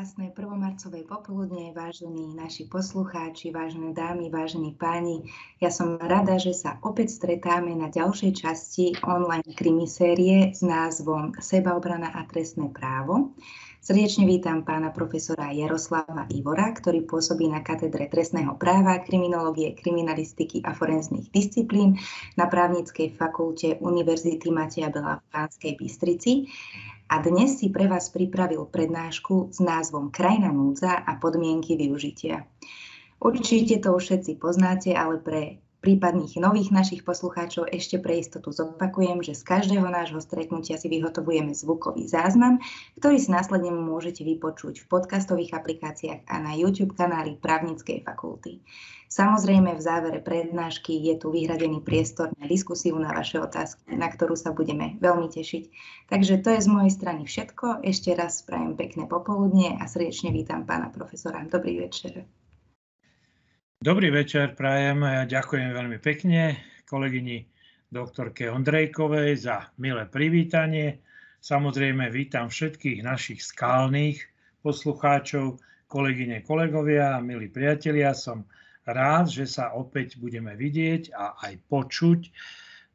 krásne prvomarcové popoludne, vážení naši poslucháči, vážené dámy, vážení páni. Ja som rada, že sa opäť stretáme na ďalšej časti online krimisérie s názvom Sebaobrana a trestné právo. Srdečne vítam pána profesora Jaroslava Ivora, ktorý pôsobí na katedre trestného práva, kriminológie, kriminalistiky a forenzných disciplín na právnickej fakulte Univerzity Mateja Bela v Pánskej Bystrici a dnes si pre vás pripravil prednášku s názvom Krajina núdza a podmienky využitia. Určite to už všetci poznáte, ale pre prípadných nových našich poslucháčov ešte pre istotu zopakujem, že z každého nášho stretnutia si vyhotovujeme zvukový záznam, ktorý si následne môžete vypočuť v podcastových aplikáciách a na YouTube kanáli Právnickej fakulty. Samozrejme v závere prednášky je tu vyhradený priestor na diskusiu na vaše otázky, na ktorú sa budeme veľmi tešiť. Takže to je z mojej strany všetko. Ešte raz prajem pekné popoludnie a srdečne vítam pána profesora. Dobrý večer. Dobrý večer, prajem. Ja ďakujem veľmi pekne kolegyni doktorke Ondrejkovej za milé privítanie. Samozrejme vítam všetkých našich skálnych poslucháčov, kolegyne, kolegovia, milí priatelia. Som rád, že sa opäť budeme vidieť a aj počuť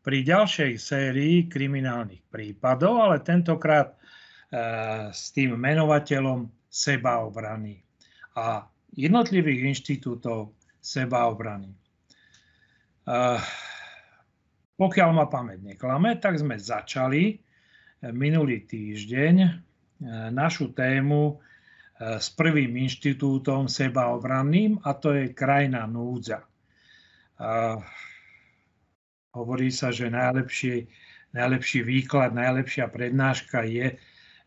pri ďalšej sérii kriminálnych prípadov, ale tentokrát e, s tým menovateľom sebaobrany a jednotlivých inštitútov sebaobrany. E, pokiaľ ma pamäť neklame, tak sme začali minulý týždeň e, našu tému s prvým inštitútom sebaobranným a to je krajná núdza. A hovorí sa, že najlepší, najlepší výklad, najlepšia prednáška je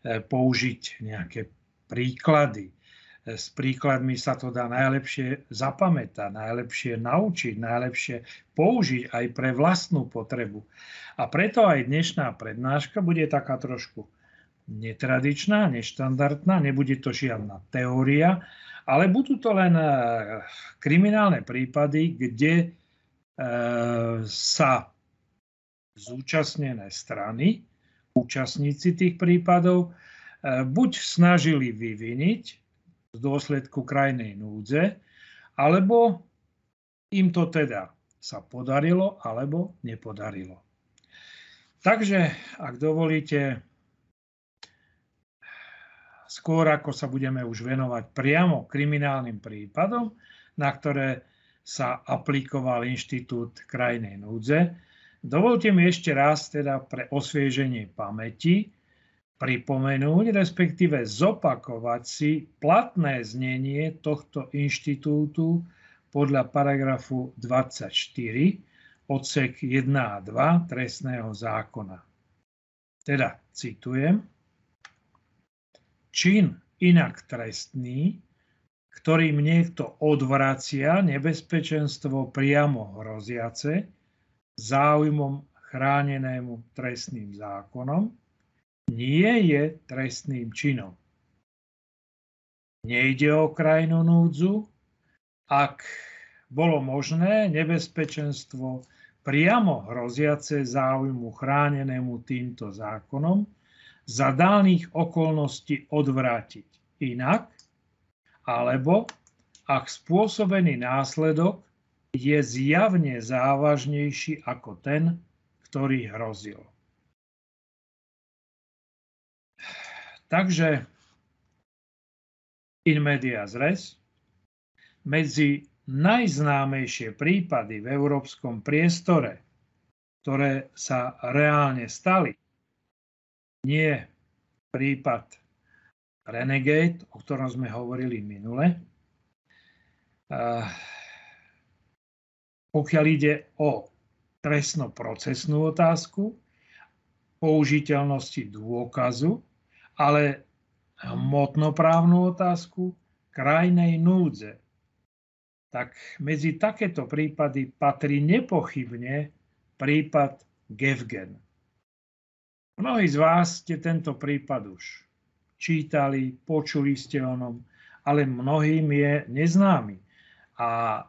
použiť nejaké príklady. S príkladmi sa to dá najlepšie zapamätať, najlepšie naučiť, najlepšie použiť aj pre vlastnú potrebu. A preto aj dnešná prednáška bude taká trošku netradičná, neštandardná, nebude to žiadna teória, ale budú to len e, kriminálne prípady, kde e, sa zúčastnené strany, účastníci tých prípadov, e, buď snažili vyviniť z dôsledku krajnej núdze, alebo im to teda sa podarilo alebo nepodarilo. Takže, ak dovolíte, skôr ako sa budeme už venovať priamo kriminálnym prípadom, na ktoré sa aplikoval inštitút krajnej núdze. Dovolte mi ešte raz teda pre osvieženie pamäti pripomenúť, respektíve zopakovať si platné znenie tohto inštitútu podľa paragrafu 24 odsek 1 a 2 trestného zákona. Teda citujem, čin inak trestný, ktorým niekto odvracia nebezpečenstvo priamo hroziace záujmom chránenému trestným zákonom, nie je trestným činom. Nejde o krajnú núdzu, ak bolo možné nebezpečenstvo priamo hroziace záujmu chránenému týmto zákonom za daných okolností odvrátiť inak, alebo ak spôsobený následok je zjavne závažnejší ako ten, ktorý hrozil. Takže in medias res, medzi najznámejšie prípady v európskom priestore, ktoré sa reálne stali, nie prípad Renegade, o ktorom sme hovorili minule. Pokiaľ ide o trestno-procesnú otázku, použiteľnosti dôkazu, ale hmotnoprávnu otázku krajnej núdze, tak medzi takéto prípady patrí nepochybne prípad Gevgen. Mnohí z vás ste tento prípad už čítali, počuli ste o ňom, ale mnohým je neznámy. A e,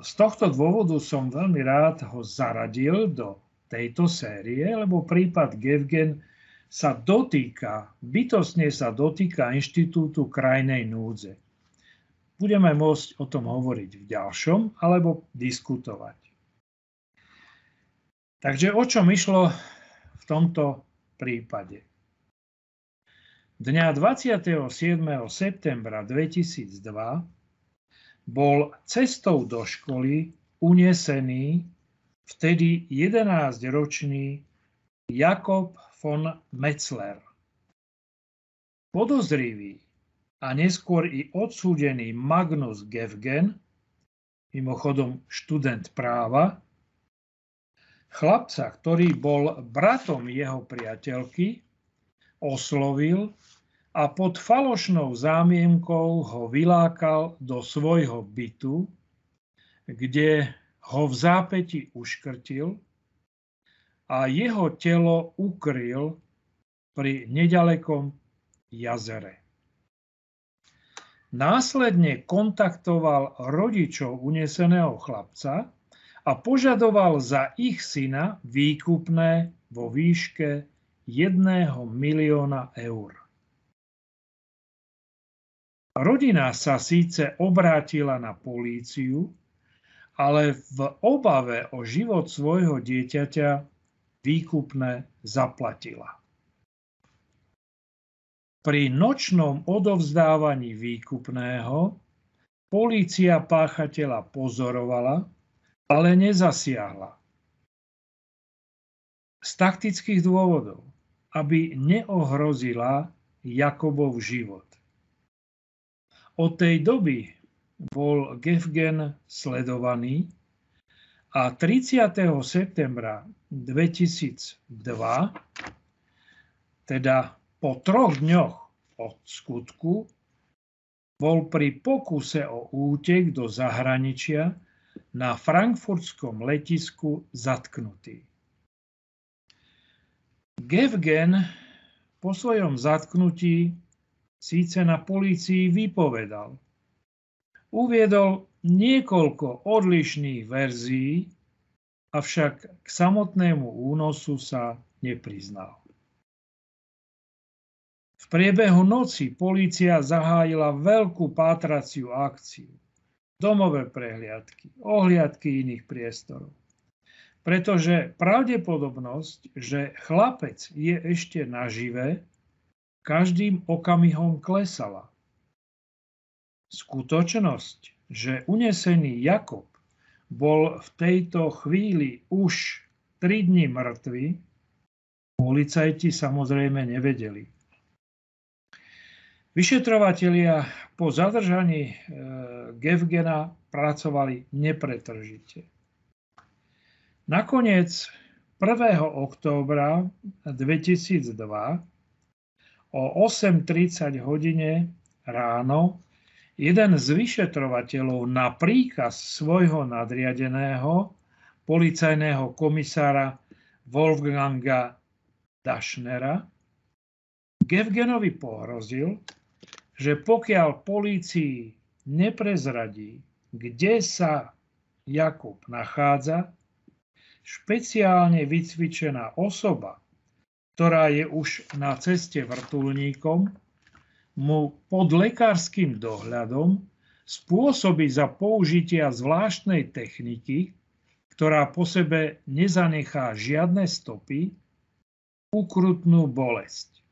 z tohto dôvodu som veľmi rád ho zaradil do tejto série, lebo prípad Gevgen sa dotýka, bytostne sa dotýka inštitútu krajnej núdze. Budeme môcť o tom hovoriť v ďalšom alebo diskutovať. Takže o čom išlo v tomto prípade? Dňa 27. septembra 2002 bol cestou do školy unesený vtedy 11-ročný Jakob von Metzler. Podozrivý a neskôr i odsúdený Magnus Gevgen, mimochodom študent práva, chlapca, ktorý bol bratom jeho priateľky, oslovil a pod falošnou zámienkou ho vylákal do svojho bytu, kde ho v zápäti uškrtil a jeho telo ukryl pri nedalekom jazere. Následne kontaktoval rodičov uneseného chlapca a požadoval za ich syna výkupné vo výške 1 milióna eur. Rodina sa síce obrátila na políciu, ale v obave o život svojho dieťaťa výkupné zaplatila. Pri nočnom odovzdávaní výkupného polícia páchateľa pozorovala, ale nezasiahla. Z taktických dôvodov, aby neohrozila Jakobov život. Od tej doby bol Gefgen sledovaný a 30. septembra 2002, teda po troch dňoch od skutku, bol pri pokuse o útek do zahraničia na frankfurtskom letisku zatknutý. Gevgen po svojom zatknutí síce na polícii vypovedal. Uviedol niekoľko odlišných verzií, avšak k samotnému únosu sa nepriznal. V priebehu noci polícia zahájila veľkú pátraciu akciu, domové prehliadky, ohliadky iných priestorov. Pretože pravdepodobnosť, že chlapec je ešte nažive, každým okamihom klesala. Skutočnosť, že unesený Jakob bol v tejto chvíli už 3 dni mŕtvy, policajti samozrejme nevedeli. Vyšetrovatelia po zadržaní e, Gevgena pracovali nepretržite. Nakoniec 1. októbra 2002 o 8.30 hodine ráno jeden z vyšetrovateľov na príkaz svojho nadriadeného, policajného komisára Wolfganga Dašnera, Gevgenovi pohrozil, že pokiaľ polícii neprezradí, kde sa Jakub nachádza, špeciálne vycvičená osoba, ktorá je už na ceste vrtulníkom, mu pod lekárskym dohľadom spôsobí za použitia zvláštnej techniky, ktorá po sebe nezanechá žiadne stopy, ukrutnú bolesť.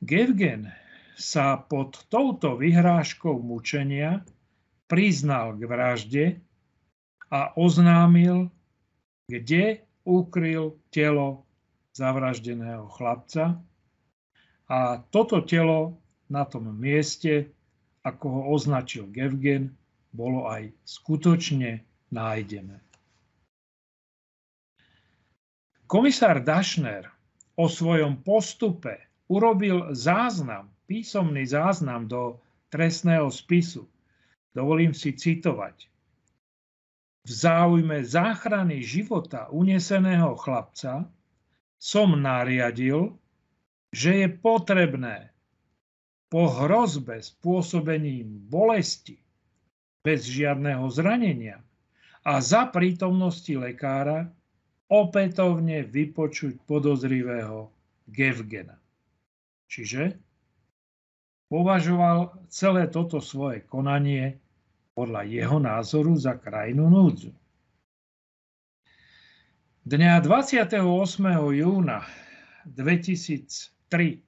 Gevgen sa pod touto vyhrážkou mučenia priznal k vražde a oznámil, kde ukryl telo zavraždeného chlapca a toto telo na tom mieste, ako ho označil Gevgen, bolo aj skutočne nájdené. Komisár Dašner o svojom postupe urobil záznam, písomný záznam do trestného spisu. Dovolím si citovať. V záujme záchrany života uneseného chlapca som nariadil, že je potrebné po hrozbe spôsobením bolesti bez žiadneho zranenia a za prítomnosti lekára opätovne vypočuť podozrivého Gevgena. Čiže považoval celé toto svoje konanie podľa jeho názoru za krajnú núdzu. Dňa 28. júna 2003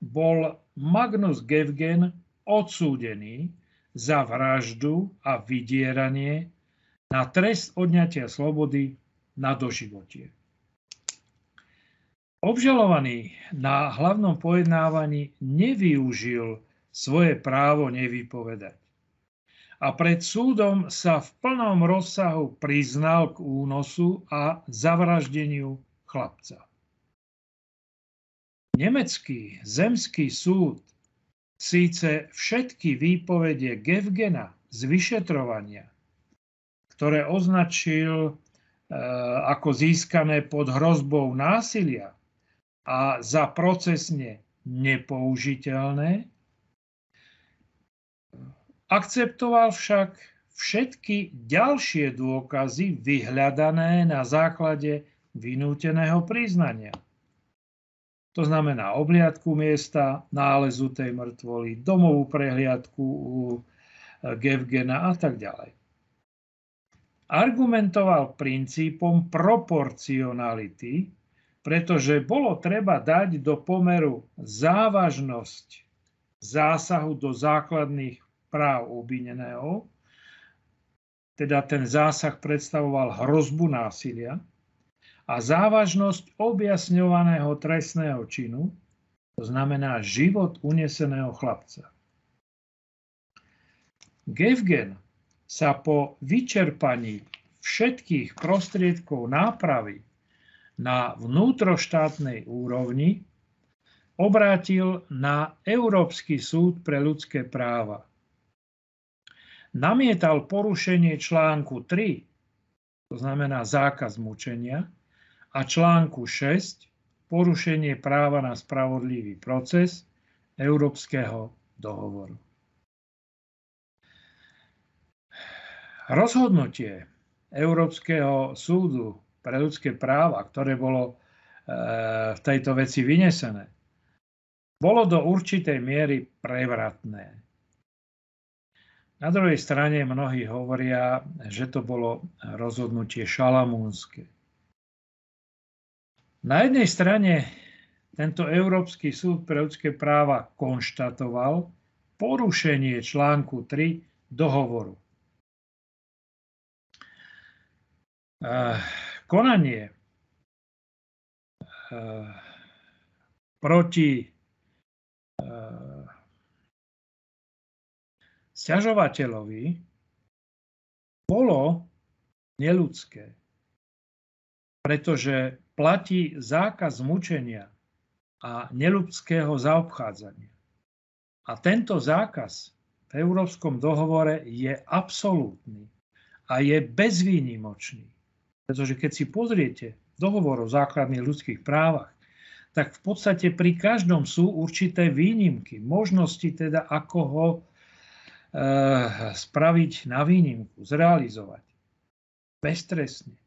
bol Magnus Gevgen odsúdený za vraždu a vydieranie na trest odňatia slobody na doživotie. Obžalovaný na hlavnom pojednávaní nevyužil svoje právo nevypovedať. A pred súdom sa v plnom rozsahu priznal k únosu a zavraždeniu chlapca. Nemecký zemský súd síce všetky výpovede Gevgena z vyšetrovania, ktoré označil e, ako získané pod hrozbou násilia a za procesne nepoužiteľné, akceptoval však všetky ďalšie dôkazy vyhľadané na základe vynúteného priznania. To znamená obliadku miesta, nálezu tej mŕtvoly, domovú prehliadku u e, Gevgena a tak ďalej. Argumentoval princípom proporcionality, pretože bolo treba dať do pomeru závažnosť zásahu do základných práv obvineného, teda ten zásah predstavoval hrozbu násilia, a závažnosť objasňovaného trestného činu, to znamená život uneseného chlapca. Gevgen sa po vyčerpaní všetkých prostriedkov nápravy na vnútroštátnej úrovni obrátil na Európsky súd pre ľudské práva. Namietal porušenie článku 3, to znamená zákaz mučenia, a článku 6 porušenie práva na spravodlivý proces Európskeho dohovoru. Rozhodnutie Európskeho súdu pre ľudské práva, ktoré bolo e, v tejto veci vynesené, bolo do určitej miery prevratné. Na druhej strane mnohí hovoria, že to bolo rozhodnutie šalamúnske. Na jednej strane tento Európsky súd pre ľudské práva konštatoval porušenie článku 3 dohovoru. Konanie proti sťažovateľovi bolo neludské, pretože platí zákaz mučenia a neludského zaobchádzania. A tento zákaz v Európskom dohovore je absolútny a je bezvýnimočný. Pretože keď si pozriete dohovor o základných ľudských právach, tak v podstate pri každom sú určité výnimky, možnosti teda, ako ho e, spraviť na výnimku, zrealizovať. Beztrestne.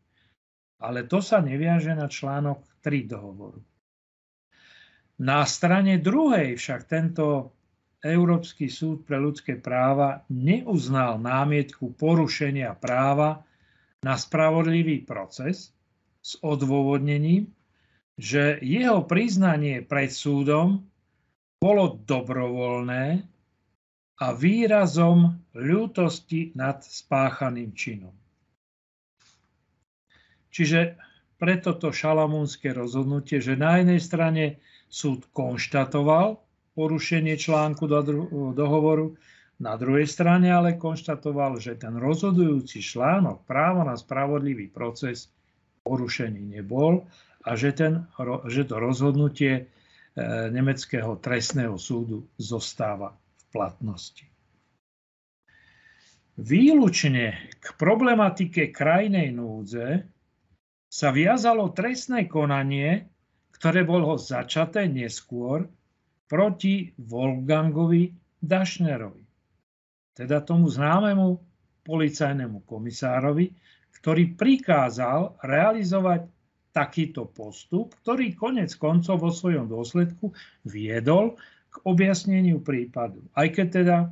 Ale to sa neviaže na článok 3 dohovoru. Na strane druhej však tento Európsky súd pre ľudské práva neuznal námietku porušenia práva na spravodlivý proces s odôvodnením, že jeho priznanie pred súdom bolo dobrovoľné a výrazom ľútosti nad spáchaným činom. Čiže preto to šalamúnske rozhodnutie, že na jednej strane súd konštatoval porušenie článku do dohovoru, na druhej strane ale konštatoval, že ten rozhodujúci článok právo na spravodlivý proces porušený nebol a že, ten, že to rozhodnutie e, nemeckého trestného súdu zostáva v platnosti. Výlučne k problematike krajnej núdze sa viazalo trestné konanie, ktoré bolo začaté neskôr proti Wolfgangovi Dašnerovi, teda tomu známemu policajnému komisárovi, ktorý prikázal realizovať takýto postup, ktorý konec koncov vo svojom dôsledku viedol k objasneniu prípadu. Aj keď teda e,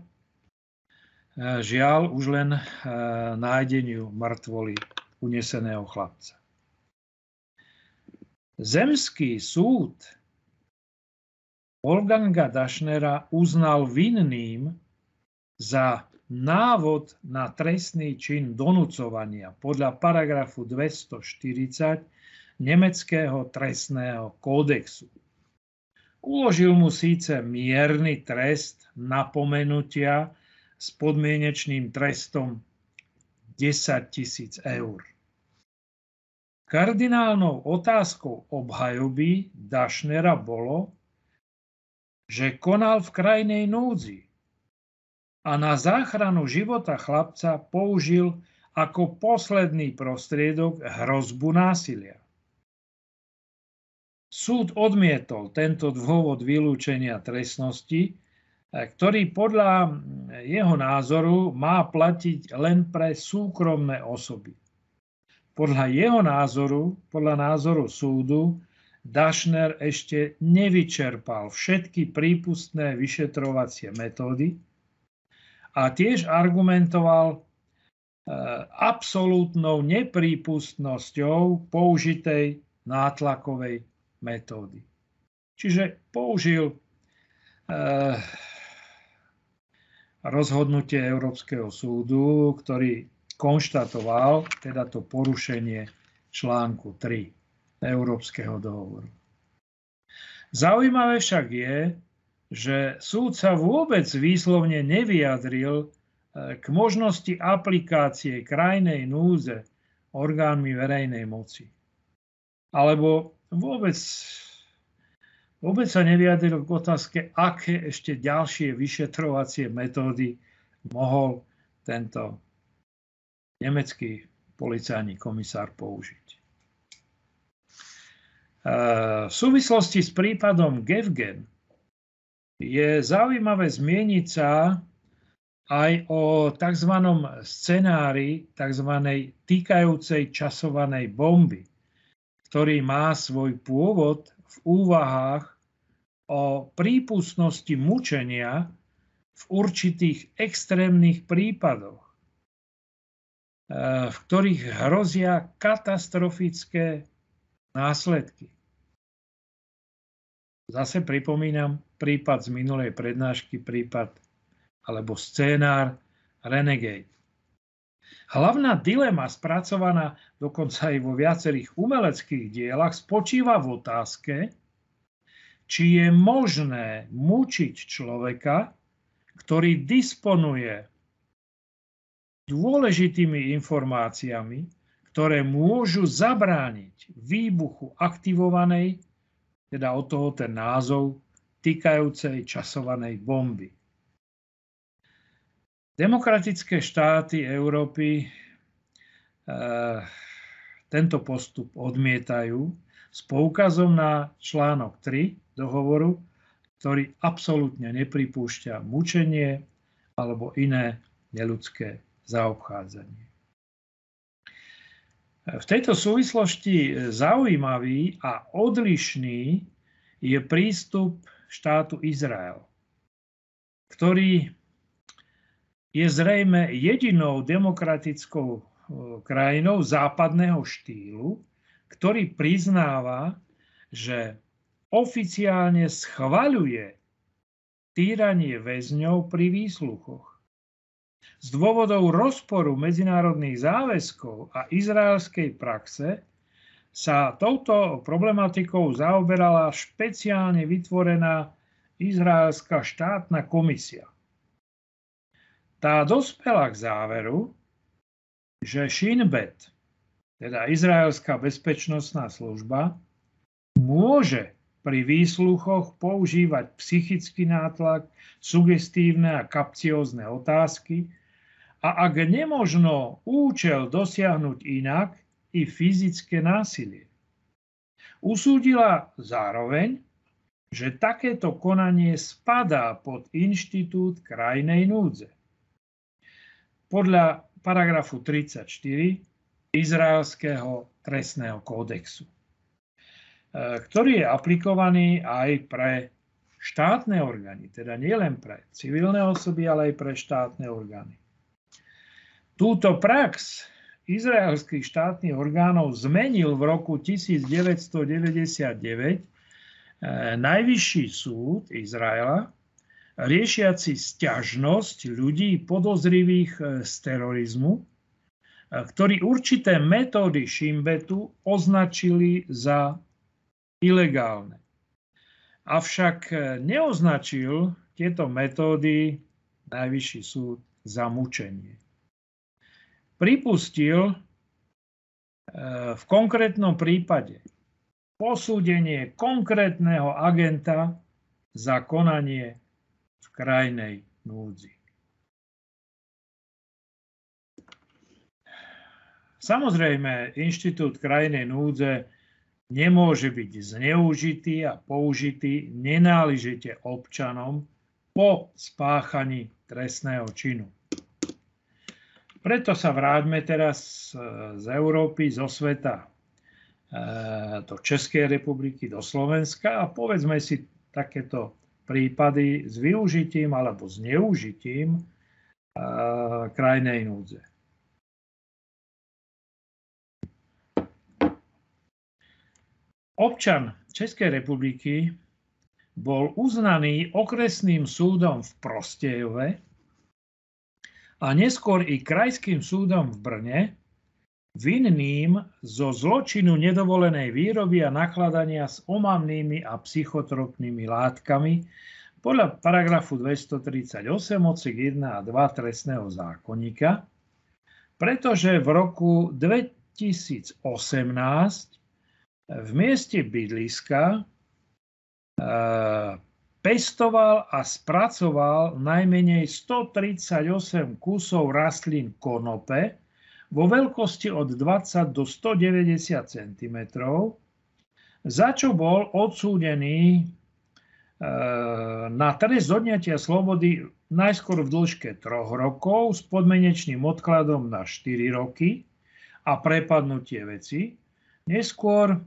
žiaľ už len e, nájdeniu mŕtvoly uneseného chlapca. Zemský súd Wolfganga Dašnera uznal vinným za návod na trestný čin donúcovania podľa paragrafu 240 nemeckého trestného kódexu. Uložil mu síce mierny trest napomenutia s podmienečným trestom 10 tisíc eur. Kardinálnou otázkou obhajoby Dašnera bolo, že konal v krajnej núdzi a na záchranu života chlapca použil ako posledný prostriedok hrozbu násilia. Súd odmietol tento dôvod vylúčenia trestnosti, ktorý podľa jeho názoru má platiť len pre súkromné osoby. Podľa jeho názoru, podľa názoru súdu, Dašner ešte nevyčerpal všetky prípustné vyšetrovacie metódy a tiež argumentoval e, absolútnou neprípustnosťou použitej nátlakovej metódy. Čiže použil e, rozhodnutie Európskeho súdu, ktorý konštatoval teda to porušenie článku 3 Európskeho dohovoru. Zaujímavé však je, že súd sa vôbec výslovne nevyjadril e, k možnosti aplikácie krajnej núze orgánmi verejnej moci. Alebo vôbec, vôbec sa nevyjadril k otázke, aké ešte ďalšie vyšetrovacie metódy mohol tento nemecký policajný komisár použiť. E, v súvislosti s prípadom Gevgen je zaujímavé zmieniť sa aj o tzv. scenári tzv. týkajúcej časovanej bomby, ktorý má svoj pôvod v úvahách o prípustnosti mučenia v určitých extrémnych prípadoch. Eh, v ktorých hrozia katastrofické následky. Zase pripomínam prípad z minulej prednášky, prípad alebo scénár Renegade. Hlavná dilema spracovaná dokonca aj vo viacerých umeleckých dielach spočíva v otázke, či je možné mučiť človeka, ktorý disponuje dôležitými informáciami, ktoré môžu zabrániť výbuchu aktivovanej, teda od toho ten názov, týkajúcej časovanej bomby. Demokratické štáty Európy e, tento postup odmietajú s poukazom na článok 3 dohovoru, ktorý absolútne nepripúšťa mučenie alebo iné neľudské zaobchádzanie. V tejto súvislosti zaujímavý a odlišný je prístup štátu Izrael, ktorý je zrejme jedinou demokratickou e, krajinou západného štýlu, ktorý priznáva, že oficiálne schvaľuje týranie väzňov pri výsluchoch z dôvodov rozporu medzinárodných záväzkov a izraelskej praxe sa touto problematikou zaoberala špeciálne vytvorená izraelská štátna komisia. Tá dospela k záveru, že Shin teda izraelská bezpečnostná služba, môže pri výsluchoch používať psychický nátlak, sugestívne a kapciózne otázky, a ak nemožno účel dosiahnuť inak, i fyzické násilie. Usúdila zároveň, že takéto konanie spadá pod inštitút krajnej núdze. Podľa paragrafu 34 izraelského trestného kódexu, ktorý je aplikovaný aj pre štátne orgány, teda nielen pre civilné osoby, ale aj pre štátne orgány. Túto prax izraelských štátnych orgánov zmenil v roku 1999 eh, Najvyšší súd Izraela, riešiaci sťažnosť ľudí podozrivých eh, z terorizmu, eh, ktorí určité metódy šimbetu označili za ilegálne. Avšak neoznačil tieto metódy Najvyšší súd za mučenie pripustil e, v konkrétnom prípade posúdenie konkrétneho agenta za konanie v krajnej núdzi. Samozrejme, inštitút krajnej núdze nemôže byť zneužitý a použitý nenáležite občanom po spáchaní trestného činu. Preto sa vráťme teraz e, z Európy, zo sveta e, do Českej republiky, do Slovenska a povedzme si takéto prípady s využitím alebo zneužitím e, krajnej núdze. Občan Českej republiky bol uznaný okresným súdom v Prostejove a neskôr i krajským súdom v Brne vinným zo zločinu nedovolenej výroby a nakladania s omamnými a psychotropnými látkami podľa paragrafu 238 odsek 1 a 2 trestného zákonníka, pretože v roku 2018 v mieste bydliska pestoval a spracoval najmenej 138 kusov rastlín konope vo veľkosti od 20 do 190 cm, za čo bol odsúdený e, na trest odňatia slobody najskôr v dĺžke 3 rokov s podmenečným odkladom na 4 roky a prepadnutie veci. Neskôr e,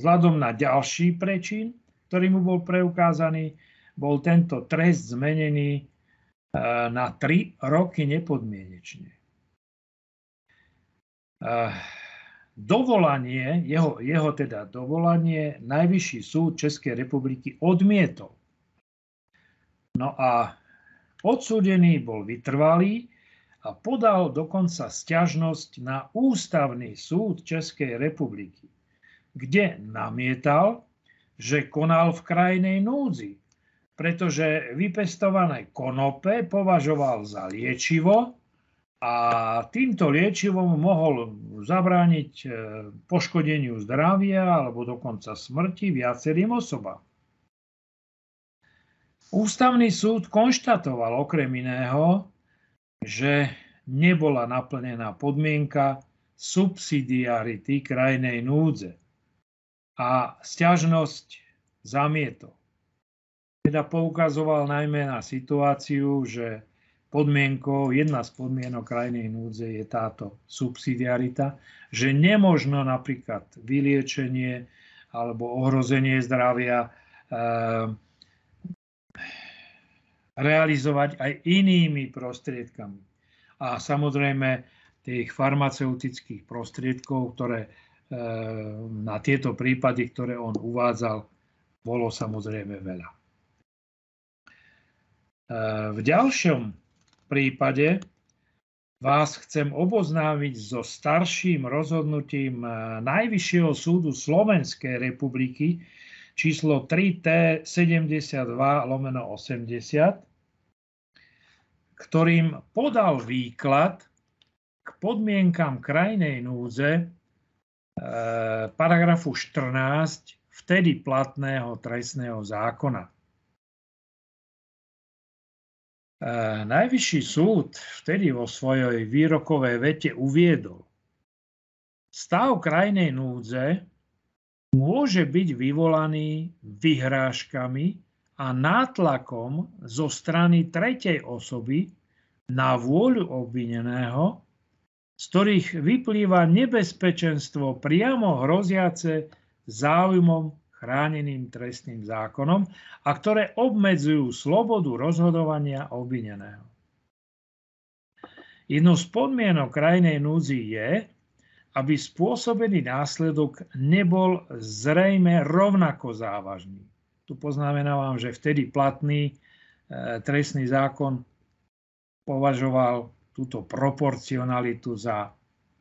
vzhľadom na ďalší prečin ktorý mu bol preukázaný, bol tento trest zmenený e, na 3 roky nepodmienečne. E, dovolanie, jeho, jeho teda dovolanie Najvyšší súd Českej republiky odmietol. No a odsúdený bol vytrvalý a podal dokonca stiažnosť na Ústavný súd Českej republiky, kde namietal, že konal v krajnej núdzi, pretože vypestované konope považoval za liečivo a týmto liečivom mohol zabrániť e, poškodeniu zdravia alebo dokonca smrti viacerým osobám. Ústavný súd konštatoval okrem iného, že nebola naplnená podmienka subsidiarity krajnej núdze a stiažnosť zamietol. Teda poukazoval najmä na situáciu, že podmienkou, jedna z podmienok krajnej núdze je táto subsidiarita, že nemožno napríklad vyliečenie alebo ohrozenie zdravia e, realizovať aj inými prostriedkami. A samozrejme tých farmaceutických prostriedkov, ktoré na tieto prípady, ktoré on uvádzal, bolo samozrejme veľa. Ehm, v ďalšom prípade vás chcem oboznámiť so starším rozhodnutím ehm, Najvyššieho súdu Slovenskej republiky číslo 3T72 lomeno 80, ktorým podal výklad k podmienkam krajnej núdze paragrafu 14 vtedy platného trestného zákona. Eh, Najvyšší súd vtedy vo svojej výrokovej vete uviedol, stav krajnej núdze môže byť vyvolaný vyhrážkami a nátlakom zo strany tretej osoby na vôľu obvineného z ktorých vyplýva nebezpečenstvo priamo hroziace záujmom chráneným trestným zákonom a ktoré obmedzujú slobodu rozhodovania obvineného. Jednou z podmienok krajnej núdzi je, aby spôsobený následok nebol zrejme rovnako závažný. Tu poznamenávam, že vtedy platný e, trestný zákon považoval túto proporcionalitu za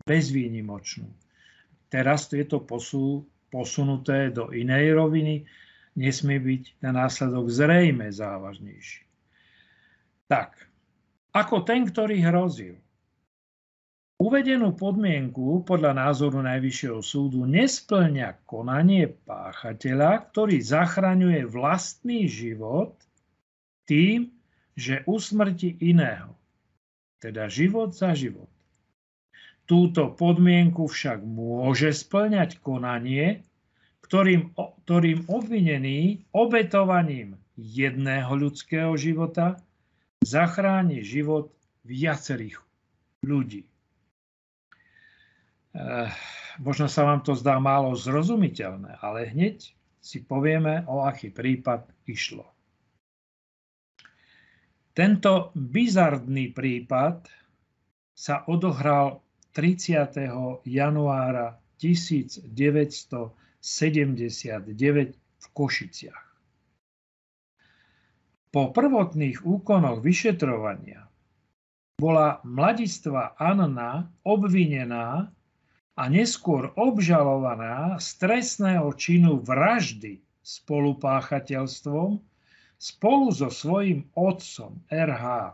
bezvýnimočnú. Teraz je to posunuté do inej roviny, nesmie byť na následok zrejme závažnejší. Tak, ako ten, ktorý hrozil. Uvedenú podmienku podľa názoru Najvyššieho súdu nesplňa konanie páchateľa, ktorý zachraňuje vlastný život tým, že usmrti iného, teda život za život. Túto podmienku však môže splňať konanie, ktorým, ktorým obvinený obetovaním jedného ľudského života zachráni život viacerých ľudí. Eh, možno sa vám to zdá málo zrozumiteľné, ale hneď si povieme, o aký prípad išlo. Tento bizardný prípad sa odohral 30. januára 1979 v Košiciach. Po prvotných úkonoch vyšetrovania bola mladistvá Anna obvinená a neskôr obžalovaná z trestného činu vraždy spolupáchateľstvom spolu so svojím otcom RH.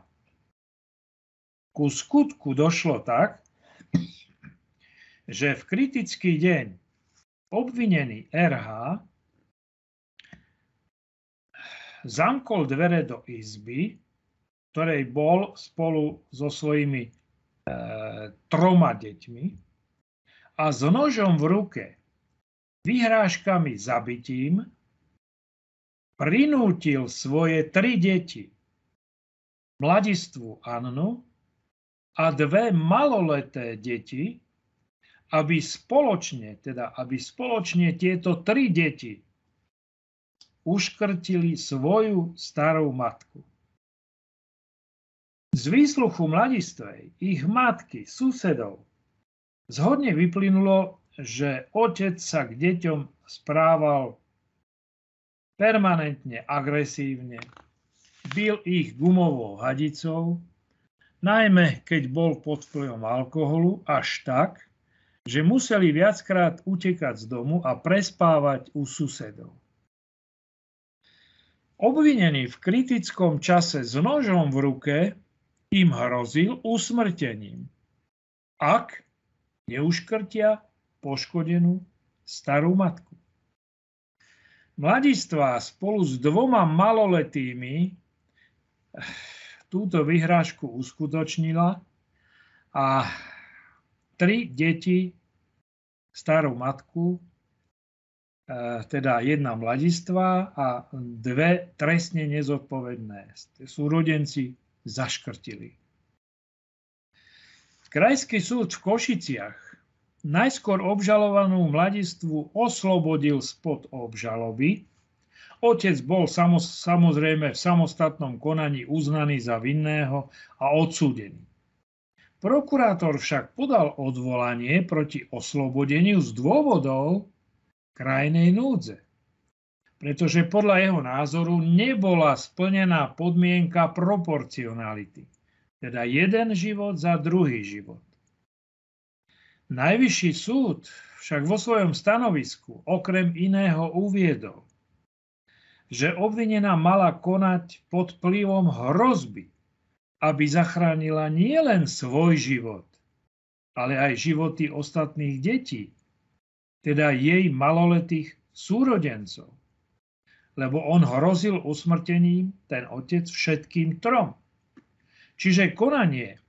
Ku skutku došlo tak, že v kritický deň obvinený RH zamkol dvere do izby, ktorej bol spolu so svojimi e, troma deťmi a s nožom v ruke, vyhrážkami zabitím, prinútil svoje tri deti, mladistvu Annu a dve maloleté deti, aby spoločne, teda aby spoločne tieto tri deti uškrtili svoju starú matku. Z výsluchu mladistvej, ich matky, susedov, zhodne vyplynulo, že otec sa k deťom správal permanentne agresívne, bil ich gumovou hadicou, najmä keď bol pod vplyvom alkoholu až tak, že museli viackrát utekať z domu a prespávať u susedov. Obvinený v kritickom čase s nožom v ruke im hrozil usmrtením, ak neuškrtia poškodenú starú matku. Mladistvá spolu s dvoma maloletými túto vyhrážku uskutočnila a tri deti, starú matku, e, teda jedna mladistvá a dve trestne nezodpovedné. Súrodenci zaškrtili. Krajský súd v Košiciach najskôr obžalovanú mladistvu oslobodil spod obžaloby. Otec bol samozrejme v samostatnom konaní uznaný za vinného a odsúdený. Prokurátor však podal odvolanie proti oslobodeniu z dôvodov krajnej núdze. Pretože podľa jeho názoru nebola splnená podmienka proporcionality. Teda jeden život za druhý život. Najvyšší súd však vo svojom stanovisku okrem iného uviedol, že obvinená mala konať pod vplyvom hrozby aby zachránila nielen svoj život, ale aj životy ostatných detí, teda jej maloletých súrodencov. Lebo on hrozil usmrtením ten otec všetkým trom. Čiže konanie,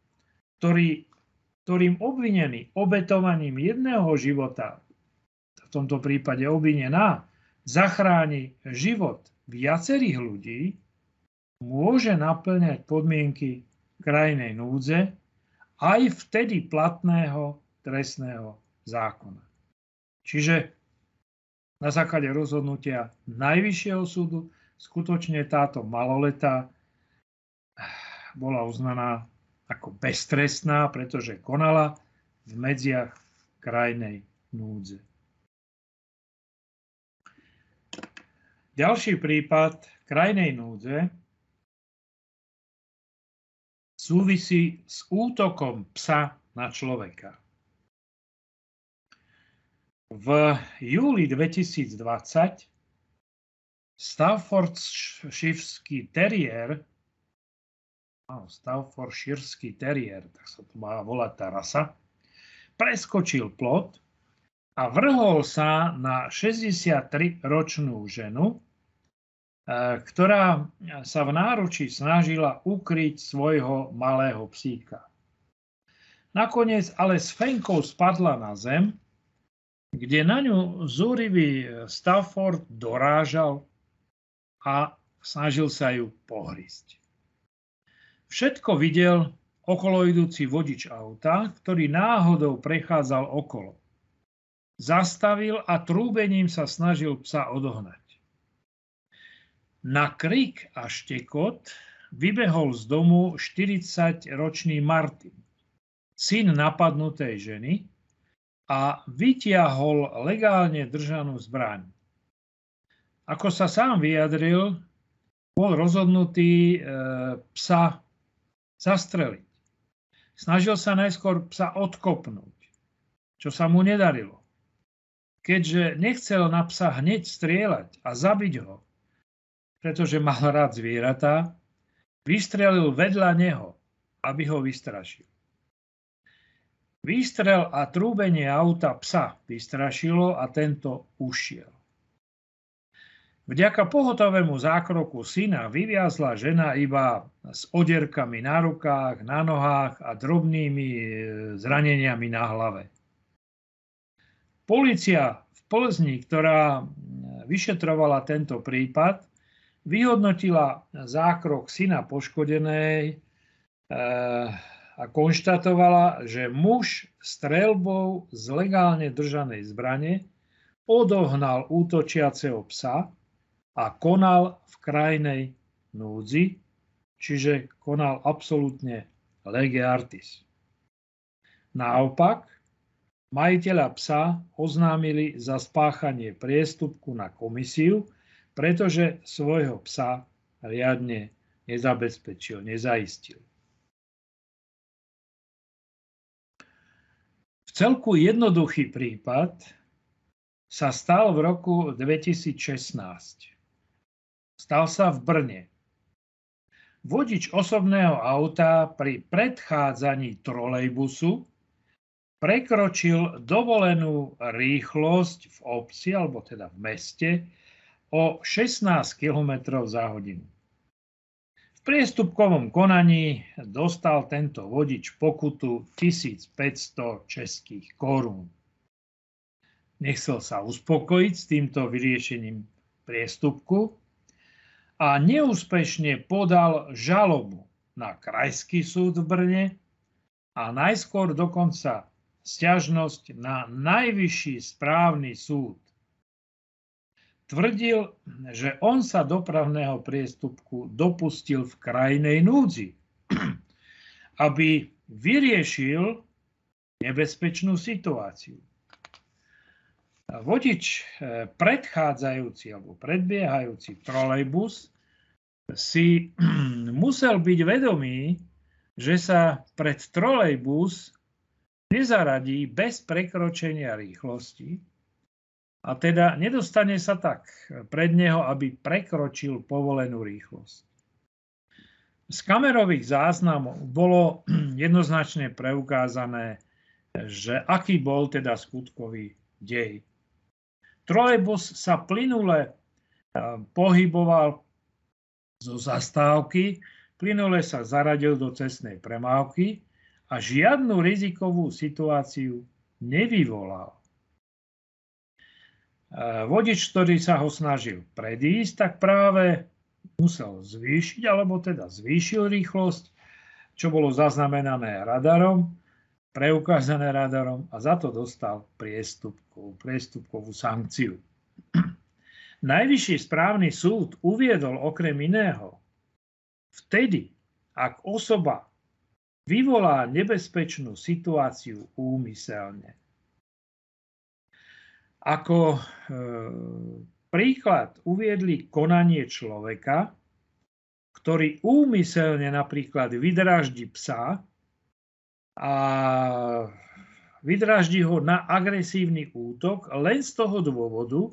ktorý, ktorým obvinený obetovaním jedného života, v tomto prípade obvinená, zachráni život viacerých ľudí, môže naplňať podmienky krajnej núdze aj vtedy platného trestného zákona. Čiže na základe rozhodnutia Najvyššieho súdu skutočne táto maloleta bola uznaná ako beztrestná, pretože konala v medziach krajnej núdze. Ďalší prípad krajnej núdze súvisí s útokom psa na človeka. V júli 2020 Staffordshireský terrier, Staffordshireský terrier, tak sa to má volať tá rasa, preskočil plot a vrhol sa na 63-ročnú ženu, e, ktorá sa v náručí snažila ukryť svojho malého psíka. Nakoniec ale s fenkou spadla na zem, kde na ňu zúrivý Stafford dorážal a snažil sa ju pohrísť. Všetko videl okolo idúci vodič auta, ktorý náhodou prechádzal okolo zastavil a trúbením sa snažil psa odohnať. Na krik a štekot vybehol z domu 40-ročný Martin, syn napadnutej ženy, a vytiahol legálne držanú zbraň. Ako sa sám vyjadril, bol rozhodnutý e, psa zastreliť. Snažil sa najskôr psa odkopnúť, čo sa mu nedarilo keďže nechcel na psa hneď strieľať a zabiť ho, pretože mal rád zvieratá, vystrelil vedľa neho, aby ho vystrašil. Výstrel a trúbenie auta psa vystrašilo a tento ušiel. Vďaka pohotovému zákroku syna vyviazla žena iba s odierkami na rukách, na nohách a drobnými e, zraneniami na hlave. Polícia v Plzni, ktorá vyšetrovala tento prípad, vyhodnotila zákrok syna poškodenej eh, a konštatovala, že muž strelbou z legálne držanej zbrane odohnal útočiaceho psa a konal v krajnej núdzi, čiže konal absolútne lege artis. Naopak, majiteľa psa oznámili za spáchanie priestupku na komisiu, pretože svojho psa riadne nezabezpečil, nezaistil. V celku jednoduchý prípad sa stal v roku 2016. Stal sa v Brne. Vodič osobného auta pri predchádzaní trolejbusu prekročil dovolenú rýchlosť v obci, alebo teda v meste, o 16 km za hodinu. V priestupkovom konaní dostal tento vodič pokutu 1500 českých korún. Nechcel sa uspokojiť s týmto vyriešením priestupku a neúspešne podal žalobu na Krajský súd v Brne a najskôr dokonca sťažnosť na najvyšší správny súd. Tvrdil, že on sa dopravného priestupku dopustil v krajnej núdzi, aby vyriešil nebezpečnú situáciu. Vodič eh, predchádzajúci alebo predbiehajúci trolejbus si musel byť vedomý, že sa pred trolejbus nezaradí bez prekročenia rýchlosti a teda nedostane sa tak pred neho, aby prekročil povolenú rýchlosť. Z kamerových záznamov bolo jednoznačne preukázané, že aký bol teda skutkový dej. Trolejbus sa plynule pohyboval zo zastávky, plynule sa zaradil do cestnej premávky a žiadnu rizikovú situáciu nevyvolal. Vodič, ktorý sa ho snažil predísť, tak práve musel zvýšiť, alebo teda zvýšil rýchlosť čo bolo zaznamenané radarom, preukázané radarom a za to dostal priestupku, priestupkovú sankciu. Najvyšší správny súd uviedol okrem iného, vtedy, ak osoba vyvolá nebezpečnú situáciu úmyselne. Ako e, príklad uviedli konanie človeka, ktorý úmyselne napríklad vydráždi psa a vydráždi ho na agresívny útok len z toho dôvodu,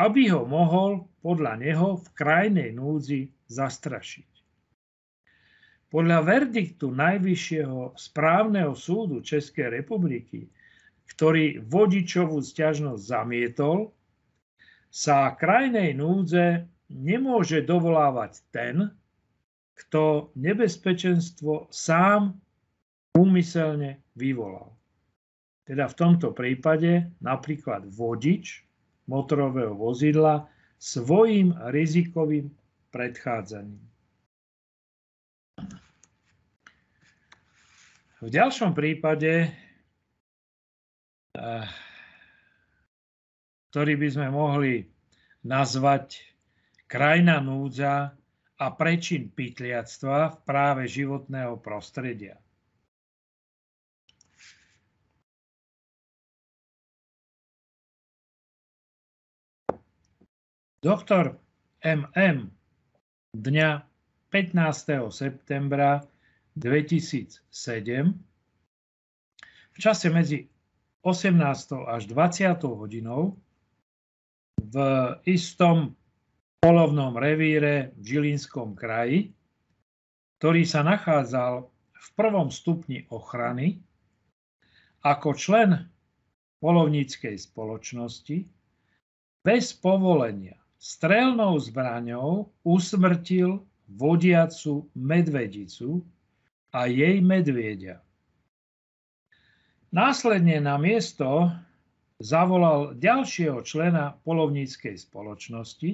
aby ho mohol podľa neho v krajnej núdzi zastrašiť. Podľa verdiktu Najvyššieho správneho súdu Českej republiky, ktorý vodičovú stiažnosť zamietol, sa krajnej núdze nemôže dovolávať ten, kto nebezpečenstvo sám úmyselne vyvolal. Teda v tomto prípade napríklad vodič motorového vozidla svojim rizikovým predchádzaním. V ďalšom prípade, eh, ktorý by sme mohli nazvať krajina núdza a prečin pytliactva v práve životného prostredia. Doktor MM dňa 15. septembra 2007 v čase medzi 18. až 20. hodinou v istom polovnom revíre v Žilinskom kraji, ktorý sa nachádzal v prvom stupni ochrany ako člen polovníckej spoločnosti bez povolenia strelnou zbraňou usmrtil vodiacu medvedicu a jej medvieďa. Následne na miesto zavolal ďalšieho člena polovníckej spoločnosti,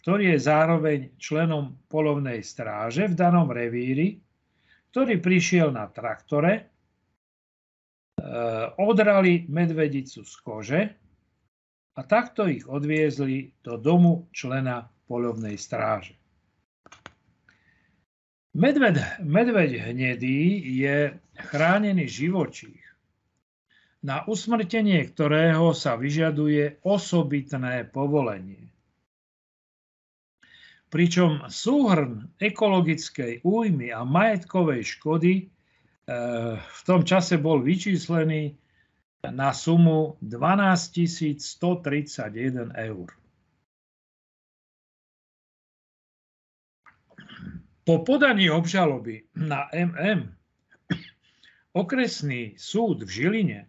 ktorý je zároveň členom polovnej stráže v danom revíri, ktorý prišiel na traktore, e, odrali medvedicu z kože a takto ich odviezli do domu člena polovnej stráže. Medved, medveď hnedý je chránený živočích, na usmrtenie ktorého sa vyžaduje osobitné povolenie. Pričom súhrn ekologickej újmy a majetkovej škody eh, v tom čase bol vyčíslený na sumu 12 131 eur. Po podaní obžaloby na MM okresný súd v Žiline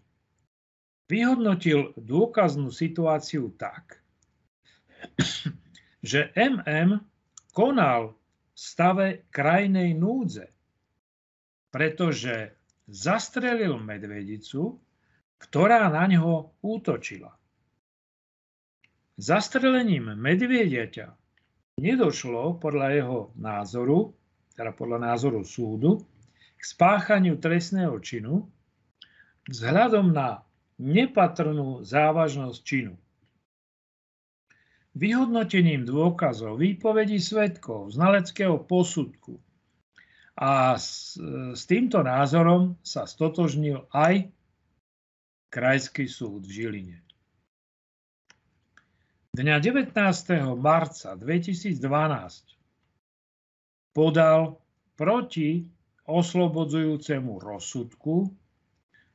vyhodnotil dôkaznú situáciu tak, že MM konal v stave krajnej núdze, pretože zastrelil medvedicu ktorá na ňo útočila. Zastrelením medvieďaťa nedošlo podľa jeho názoru, teda podľa názoru súdu, k spáchaniu trestného činu vzhľadom na nepatrnú závažnosť činu. Vyhodnotením dôkazov, výpovedí svetkov, znaleckého posudku a s, s týmto názorom sa stotožnil aj Krajský súd v Žiline. Dňa 19. marca 2012 podal proti oslobodzujúcemu rozsudku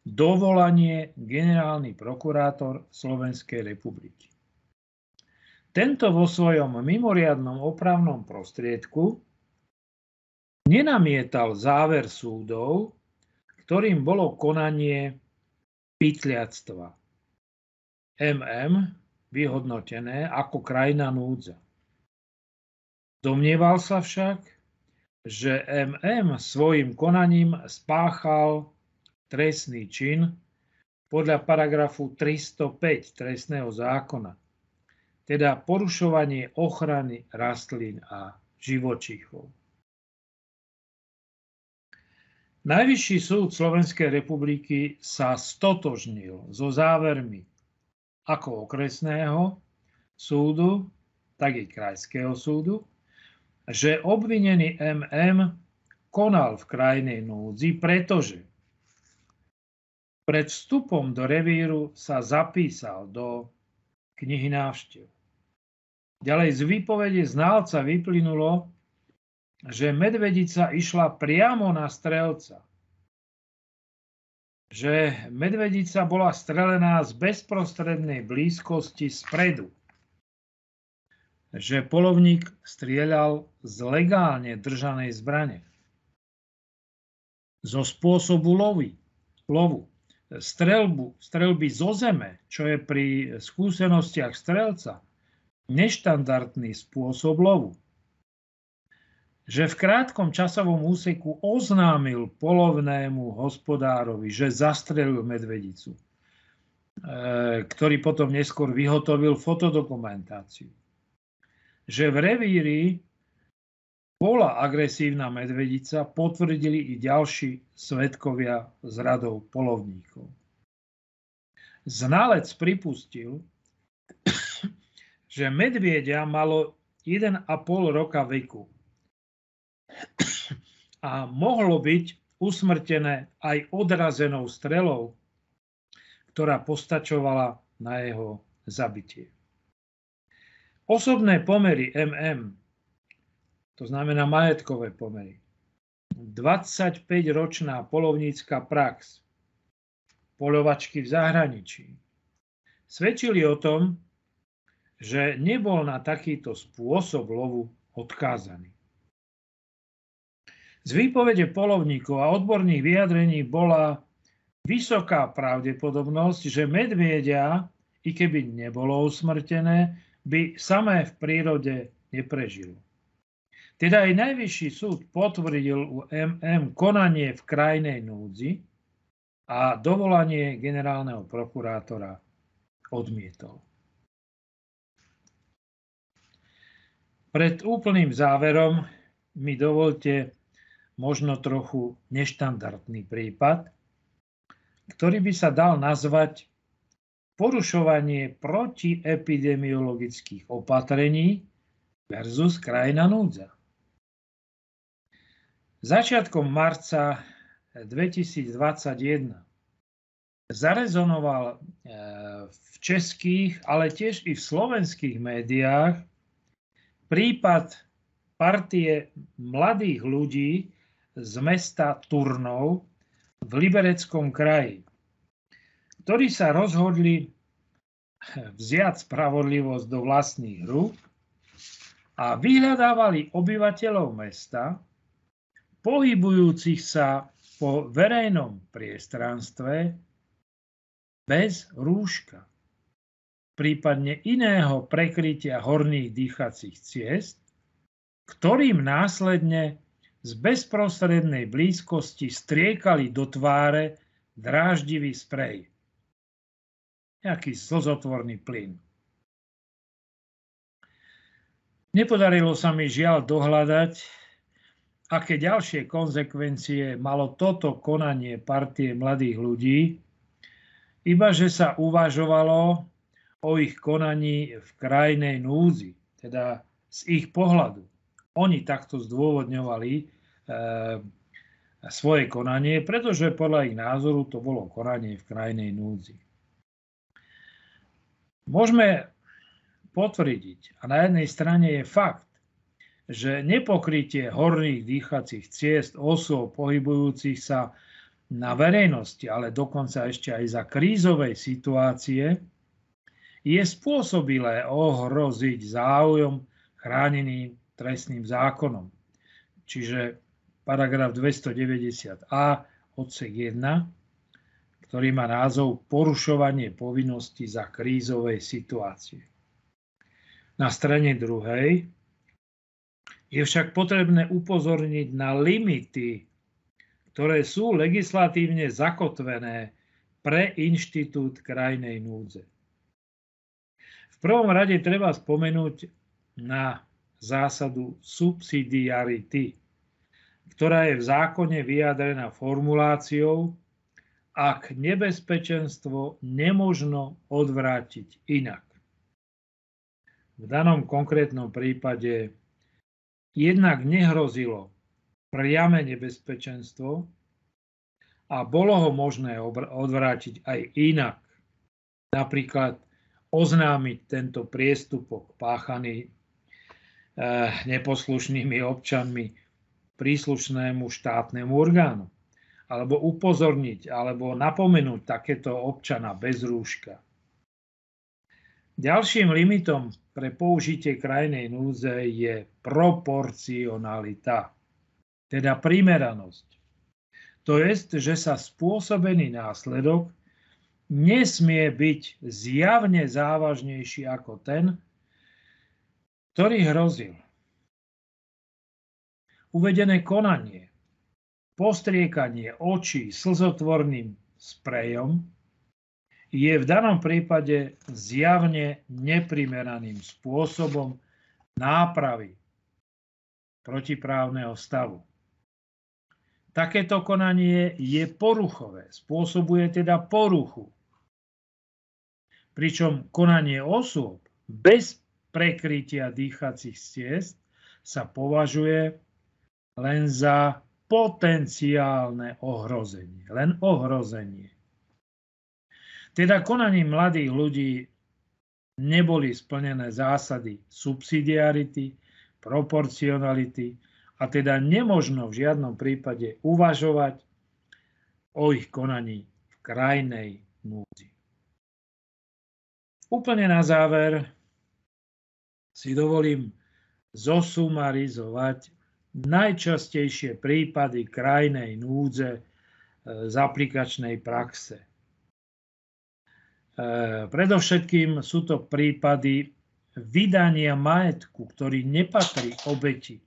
dovolanie generálny prokurátor Slovenskej republiky. Tento vo svojom mimoriadnom opravnom prostriedku nenamietal záver súdov, ktorým bolo konanie pytliactva. MM vyhodnotené ako krajina núdza. Domnieval sa však, že MM svojim konaním spáchal trestný čin podľa paragrafu 305 trestného zákona, teda porušovanie ochrany rastlín a živočíchov. Najvyšší súd Slovenskej republiky sa stotožnil so závermi ako okresného súdu, tak i krajského súdu, že obvinený MM konal v krajnej núdzi, pretože pred vstupom do revíru sa zapísal do knihy návštev. Ďalej z výpovede znalca vyplynulo, že medvedica išla priamo na strelca. Že medvedica bola strelená z bezprostrednej blízkosti spredu. Že polovník strieľal z legálne držanej zbrane. Zo spôsobu lovy, lovu strelbu, strelby zo zeme, čo je pri skúsenostiach strelca neštandardný spôsob lovu. Že v krátkom časovom úseku oznámil polovnému hospodárovi, že zastrelil medvedicu, e, ktorý potom neskôr vyhotovil fotodokumentáciu. Že v revíri bola agresívna medvedica, potvrdili i ďalší svetkovia z radov polovníkov. Znalec pripustil, že medviedia malo 1,5 roka veku a mohlo byť usmrtené aj odrazenou strelou, ktorá postačovala na jeho zabitie. Osobné pomery MM to znamená majetkové pomery. 25-ročná polovnícka prax, polovačky v zahraničí, svedčili o tom, že nebol na takýto spôsob lovu odkázaný. Z výpovede polovníkov a odborných vyjadrení bola vysoká pravdepodobnosť, že medviedia, i keby nebolo usmrtené, by samé v prírode neprežilo. Teda aj Najvyšší súd potvrdil u MM konanie v krajnej núdzi a dovolanie generálneho prokurátora odmietol. Pred úplným záverom mi dovolte možno trochu neštandardný prípad, ktorý by sa dal nazvať porušovanie protiepidemiologických opatrení versus krajina núdza. Začiatkom marca 2021 zarezonoval e, v českých, ale tiež i v slovenských médiách prípad partie mladých ľudí z mesta Turnov v Libereckom kraji, ktorí sa rozhodli vziať spravodlivosť do vlastných rúk a vyhľadávali obyvateľov mesta, pohybujúcich sa po verejnom priestranstve bez rúška, prípadne iného prekrytia horných dýchacích ciest, ktorým následne z bezprostrednej blízkosti striekali do tváre dráždivý sprej. Nejaký slzotvorný plyn. Nepodarilo sa mi žiaľ dohľadať, aké ďalšie konsekvencie malo toto konanie partie mladých ľudí, iba že sa uvažovalo o ich konaní v krajnej núdzi, teda z ich pohľadu. Oni takto zdôvodňovali svoje konanie, pretože podľa ich názoru to bolo konanie v krajnej núdzi. Môžeme potvrdiť, a na jednej strane je fakt, že nepokrytie horných dýchacích ciest osôb pohybujúcich sa na verejnosti, ale dokonca ešte aj za krízovej situácie, je spôsobilé ohroziť záujom chráneným trestným zákonom. Čiže paragraf 290a odsek 1, ktorý má názov Porušovanie povinnosti za krízovej situácie. Na strane druhej je však potrebné upozorniť na limity, ktoré sú legislatívne zakotvené pre inštitút krajnej núdze. V prvom rade treba spomenúť na zásadu subsidiarity. Ktorá je v zákone vyjadrená formuláciou, ak nebezpečenstvo nemožno odvrátiť inak. V danom konkrétnom prípade jednak nehrozilo priame nebezpečenstvo a bolo ho možné odvrátiť aj inak. Napríklad oznámiť tento priestupok páchaný eh, neposlušnými občanmi príslušnému štátnemu orgánu. Alebo upozorniť, alebo napomenúť takéto občana bez rúška. Ďalším limitom pre použitie krajnej núdze je proporcionalita, teda primeranosť. To je, že sa spôsobený následok nesmie byť zjavne závažnejší ako ten, ktorý hrozil. Uvedené konanie, postriekanie očí slzotvorným sprejom je v danom prípade zjavne neprimeraným spôsobom nápravy protiprávneho stavu. Takéto konanie je poruchové, spôsobuje teda poruchu. Pričom konanie osôb bez prekrytia dýchacích ciest sa považuje len za potenciálne ohrozenie. Len ohrozenie. Teda konaním mladých ľudí neboli splnené zásady subsidiarity, proporcionality a teda nemožno v žiadnom prípade uvažovať o ich konaní v krajnej núdzi. Úplne na záver si dovolím zosumarizovať najčastejšie prípady krajnej núdze e, z aplikačnej praxe. E, predovšetkým sú to prípady vydania majetku, ktorý nepatrí obeti.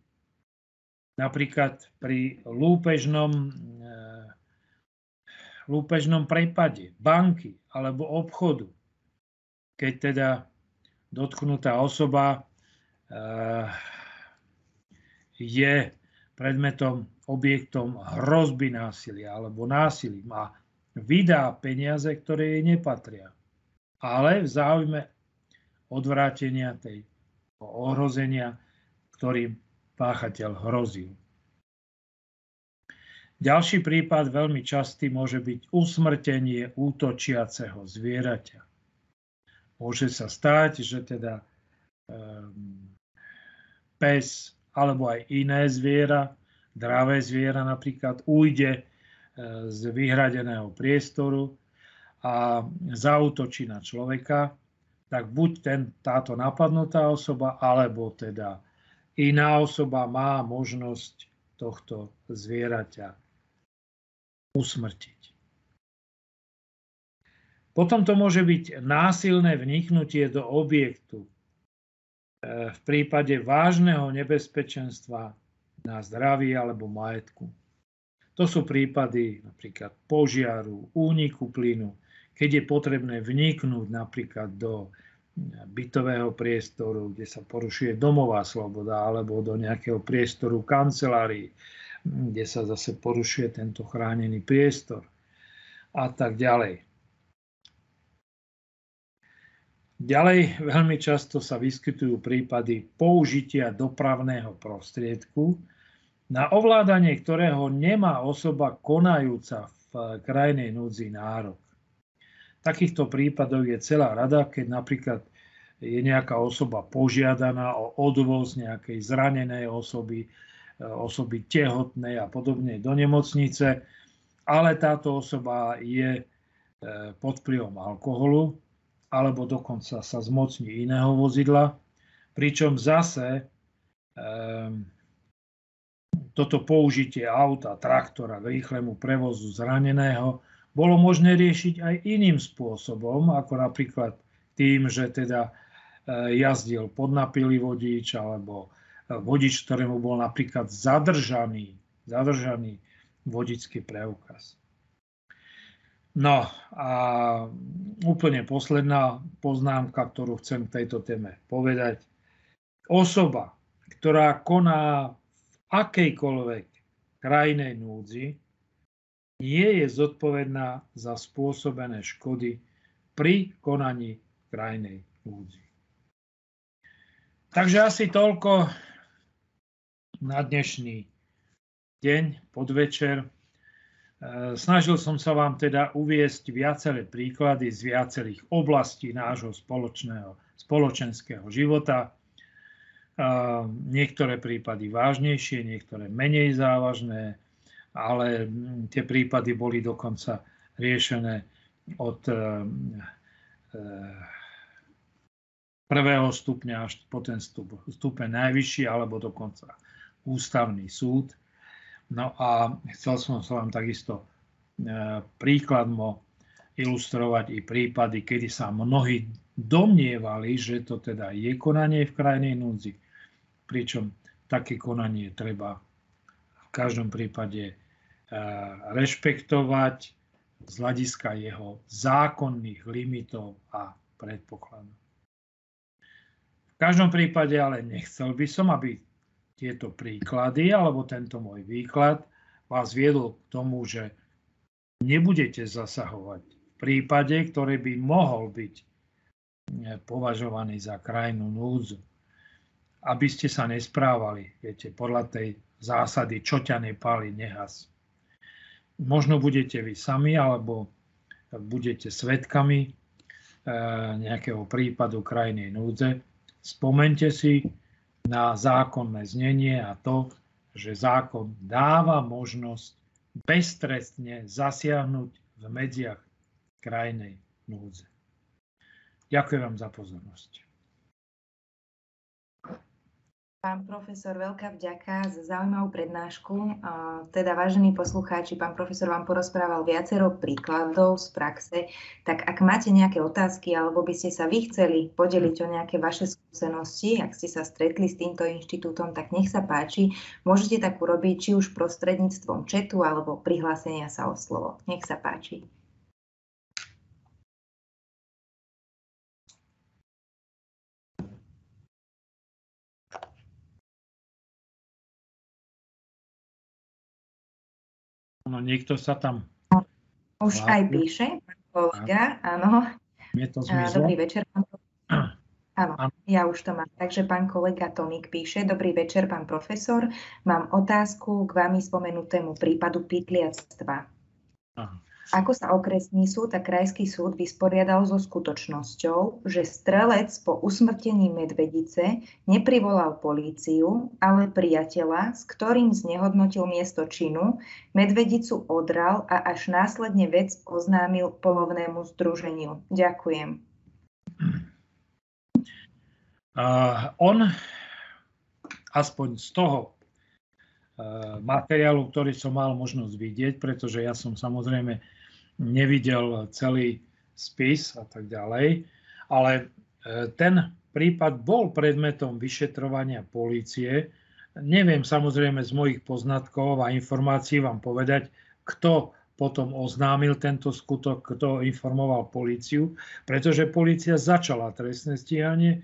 Napríklad pri lúpežnom, e, lúpežnom prepade banky alebo obchodu, keď teda dotknutá osoba je predmetom, objektom hrozby násilia alebo násilím a vydá peniaze, ktoré jej nepatria. Ale v záujme odvrátenia tej ohrozenia, ktorým páchateľ hrozil. Ďalší prípad veľmi častý môže byť usmrtenie útočiaceho zvieraťa. Môže sa stať, že teda um, pes alebo aj iné zviera, dravé zviera napríklad, ujde e, z vyhradeného priestoru a zautočí na človeka, tak buď ten, táto napadnutá osoba, alebo teda iná osoba má možnosť tohto zvieraťa usmrtiť. Potom to môže byť násilné vniknutie do objektu, v prípade vážneho nebezpečenstva na zdraví alebo majetku. To sú prípady napríklad požiaru, úniku plynu, keď je potrebné vniknúť napríklad do bytového priestoru, kde sa porušuje domová sloboda, alebo do nejakého priestoru kancelárií, kde sa zase porušuje tento chránený priestor a tak ďalej. Ďalej veľmi často sa vyskytujú prípady použitia dopravného prostriedku, na ovládanie ktorého nemá osoba konajúca v krajnej núdzi nárok. Takýchto prípadoch je celá rada, keď napríklad je nejaká osoba požiadaná o odvoz nejakej zranenej osoby, osoby tehotnej a podobne do nemocnice, ale táto osoba je e, pod vplyvom alkoholu, alebo dokonca sa zmocní iného vozidla, pričom zase um, toto použitie auta, traktora k rýchlemu prevozu zraneného bolo možné riešiť aj iným spôsobom, ako napríklad tým, že teda e, jazdil podnapilý vodič alebo e, vodič, ktorému bol napríklad zadržaný, zadržaný vodický preukaz. No a úplne posledná poznámka, ktorú chcem k tejto téme povedať. Osoba, ktorá koná v akejkoľvek krajnej núdzi nie je zodpovedná za spôsobené škody pri konaní krajnej núdzi. Takže asi toľko na dnešný deň, podvečer. E, snažil som sa vám teda uviesť viaceré príklady z viacerých oblastí nášho spoločného, spoločenského života. E, niektoré prípady vážnejšie, niektoré menej závažné, ale tie prípady boli dokonca riešené od e, prvého stupňa až po ten stupeň najvyšší, alebo dokonca ústavný súd. No a chcel som sa vám takisto e, príkladmo ilustrovať i prípady, kedy sa mnohí domnievali, že to teda je konanie v krajnej núdzi, pričom také konanie treba v každom prípade e, rešpektovať z hľadiska jeho zákonných limitov a predpokladov. V každom prípade ale nechcel by som, aby tieto príklady alebo tento môj výklad vás viedol k tomu, že nebudete zasahovať v prípade, ktorý by mohol byť eh, považovaný za krajnú núdzu. Aby ste sa nesprávali, viete, podľa tej zásady, čo ťa nepáli, nehas. Možno budete vy sami, alebo budete svetkami eh, nejakého prípadu krajnej núdze. Spomente si, na zákonné znenie a to, že zákon dáva možnosť beztrestne zasiahnuť v medziach krajnej núdze. Ďakujem vám za pozornosť. Pán profesor, veľká vďaka za zaujímavú prednášku. Teda, vážení poslucháči, pán profesor vám porozprával viacero príkladov z praxe. Tak ak máte nejaké otázky, alebo by ste sa vy chceli podeliť o nejaké vaše skúsenosti, ak ste sa stretli s týmto inštitútom, tak nech sa páči. Môžete tak urobiť či už prostredníctvom četu, alebo prihlásenia sa o slovo. Nech sa páči. No, niekto sa tam... Už Lápil. aj píše, pán kolega, áno. Je to zmizlo? Dobrý večer, pán Áno, ja už to mám. Takže pán kolega Tomík píše, dobrý večer, pán profesor. Mám otázku k vami spomenutému prípadu pytliactva. Aha. Ako sa okresný súd a krajský súd vysporiadal so skutočnosťou, že strelec po usmrtení medvedice neprivolal políciu, ale priateľa, s ktorým znehodnotil miesto činu, medvedicu odral a až následne vec oznámil polovnému združeniu. Ďakujem. Uh, on aspoň z toho uh, materiálu, ktorý som mal možnosť vidieť, pretože ja som samozrejme nevidel celý spis a tak ďalej. Ale e, ten prípad bol predmetom vyšetrovania polície. Neviem samozrejme z mojich poznatkov a informácií vám povedať, kto potom oznámil tento skutok, kto informoval políciu, pretože polícia začala trestné stíhanie, e,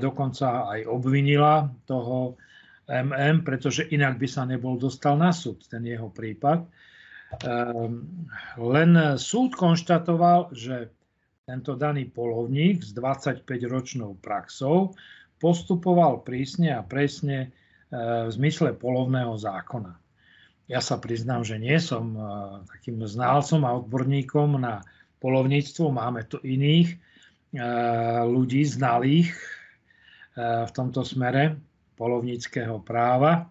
dokonca aj obvinila toho MM, pretože inak by sa nebol dostal na súd, ten jeho prípad. Ehm, len súd konštatoval, že tento daný polovník s 25-ročnou praxou postupoval prísne a presne ehm, v zmysle polovného zákona. Ja sa priznám, že nie som ehm, takým znalcom a odborníkom na polovníctvo. Máme tu iných ľudí znalých v tomto smere polovníckého práva,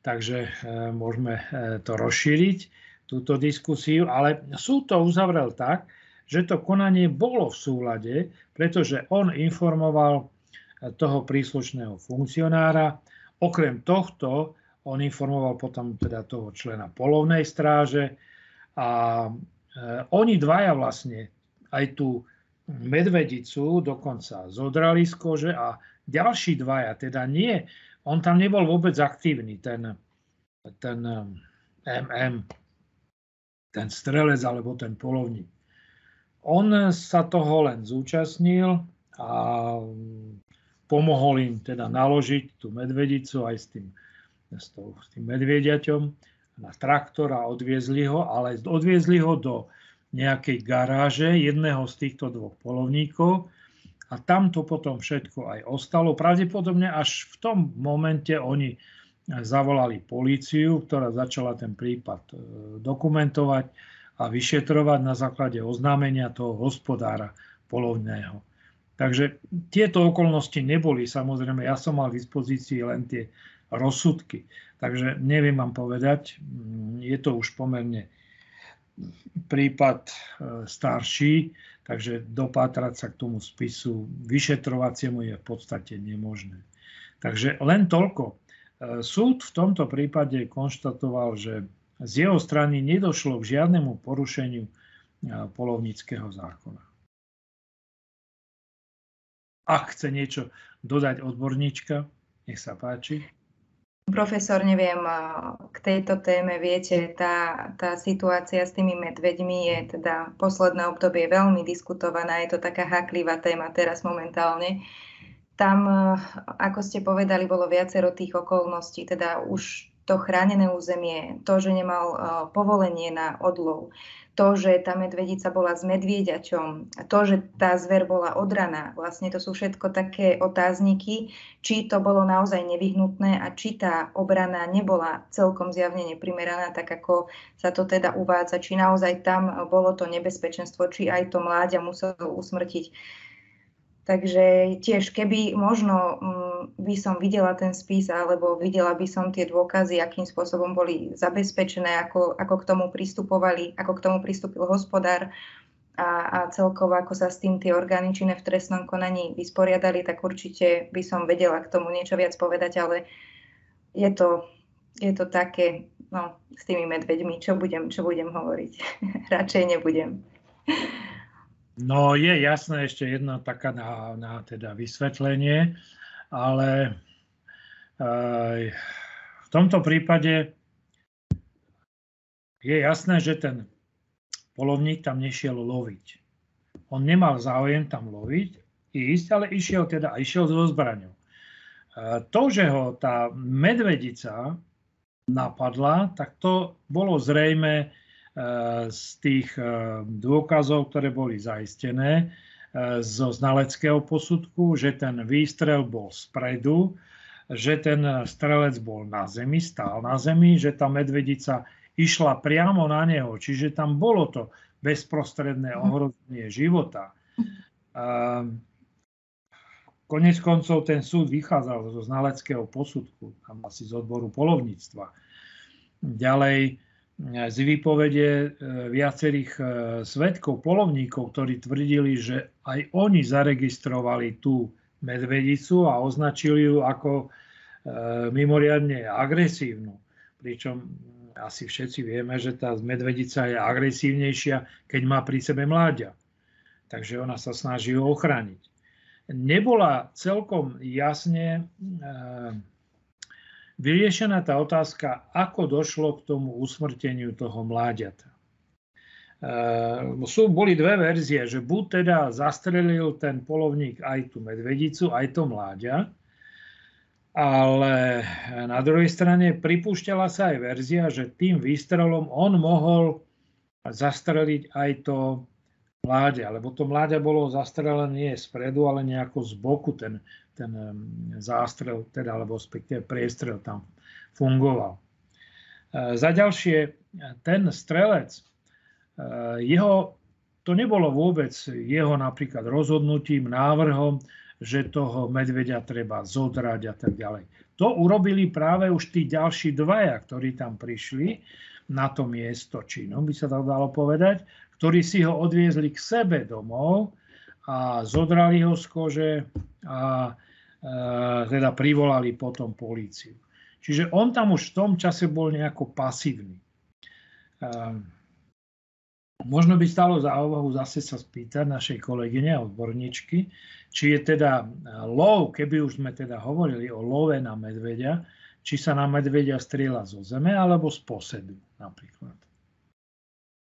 takže môžeme to rozšíriť túto diskusiu, ale súd to uzavrel tak, že to konanie bolo v súlade, pretože on informoval toho príslušného funkcionára. Okrem tohto on informoval potom teda toho člena polovnej stráže a e, oni dvaja vlastne aj tú medvedicu dokonca zodrali z kože a ďalší dvaja, teda nie, on tam nebol vôbec aktívny, ten, ten MM, ten strelec alebo ten polovník. On sa toho len zúčastnil a pomohol im teda naložiť tú medvedicu aj s tým s, tým medvediaťom na traktor a odviezli ho, ale odviezli ho do nejakej garáže jedného z týchto dvoch polovníkov a tam to potom všetko aj ostalo. Pravdepodobne až v tom momente oni zavolali políciu, ktorá začala ten prípad e, dokumentovať a vyšetrovať na základe oznámenia toho hospodára polovného. Takže tieto okolnosti neboli, samozrejme, ja som mal k dispozícii len tie rozsudky. Takže neviem vám povedať, mm, je to už pomerne prípad e, starší, takže dopátrať sa k tomu spisu vyšetrovaciemu je v podstate nemožné. Takže len toľko. E, súd v tomto prípade konštatoval, že z jeho strany nedošlo k žiadnemu porušeniu e, polovníckého zákona. Ak chce niečo dodať odborníčka, nech sa páči. Profesor, neviem, e, k tejto téme, viete, tá, tá situácia s tými medveďmi je teda posledné obdobie veľmi diskutovaná, je to taká haklivá téma teraz momentálne. Tam, eh, ako ste povedali, bolo viacero tých okolností, teda už to chránené územie, to, že nemal eh, povolenie na odlov, to, že tá medvedica bola s medvieďačom, to, že tá zver bola odraná, vlastne to sú všetko také otázniky, či to bolo naozaj nevyhnutné a či tá obrana nebola celkom zjavne neprimeraná, tak ako sa to teda uvádza, či naozaj tam bolo to nebezpečenstvo, či aj to mláďa muselo usmrtiť. Takže tiež, keby možno mm, by som videla ten spis alebo videla by som tie dôkazy, akým spôsobom boli zabezpečené, ako, ako k tomu pristupovali, ako k tomu pristúpil hospodár a, a celkovo ako sa s tým tie orgány činné v trestnom konaní vysporiadali, tak určite by som vedela k tomu niečo viac povedať, ale je to, je to také, no, s tými medveďmi, čo budem, čo budem hovoriť. Radšej nebudem. No je jasné ešte jedna taká na, na teda vysvetlenie, ale aj v tomto prípade je jasné, že ten polovník tam nešiel loviť. On nemal záujem tam loviť, ísť, ale išiel teda, išiel so zbraňou. To, že ho tá medvedica napadla, tak to bolo zrejme z tých eh, dôkazov, ktoré boli zaistené eh, zo znaleckého posudku, že ten výstrel bol spredu, že ten strelec bol na zemi, stál na zemi, že tá medvedica išla priamo na neho, čiže tam bolo to bezprostredné mhm. ohrozenie života. Konec koncov ten súd vychádzal zo znaleckého posudku, tam asi z odboru polovníctva. Ďalej, z výpovede e, viacerých e, svetkov, polovníkov, ktorí tvrdili, že aj oni zaregistrovali tú medvedicu a označili ju ako e, mimoriadne agresívnu. Pričom asi všetci vieme, že tá medvedica je agresívnejšia, keď má pri sebe mláďa. Takže ona sa snaží ho ochrániť. Nebola celkom jasne vyriešená tá otázka, ako došlo k tomu usmrteniu toho mláďata. E, sú, boli dve verzie, že buď teda zastrelil ten polovník aj tú medvedicu, aj to mláďa, ale na druhej strane pripúšťala sa aj verzia, že tým výstrelom on mohol zastreliť aj to mláďa, lebo to mláďa bolo zastrelené nie spredu, ale nejako z boku ten, ten zástrel, teda, alebo respektíve priestrel tam fungoval. E, za ďalšie, ten strelec, e, jeho, to nebolo vôbec jeho napríklad rozhodnutím, návrhom, že toho medveďa treba zodrať a tak ďalej. To urobili práve už tí ďalší dvaja, ktorí tam prišli na to miesto činom, by sa to dalo povedať, ktorí si ho odviezli k sebe domov a zodrali ho z kože a teda privolali potom políciu. Čiže on tam už v tom čase bol nejako pasívny. Možno by stalo za úvahu zase sa spýtať našej kolegyne a odborníčky, či je teda lov, keby už sme teda hovorili o love na medveďa, či sa na medveďa strieľa zo zeme alebo z posedu napríklad.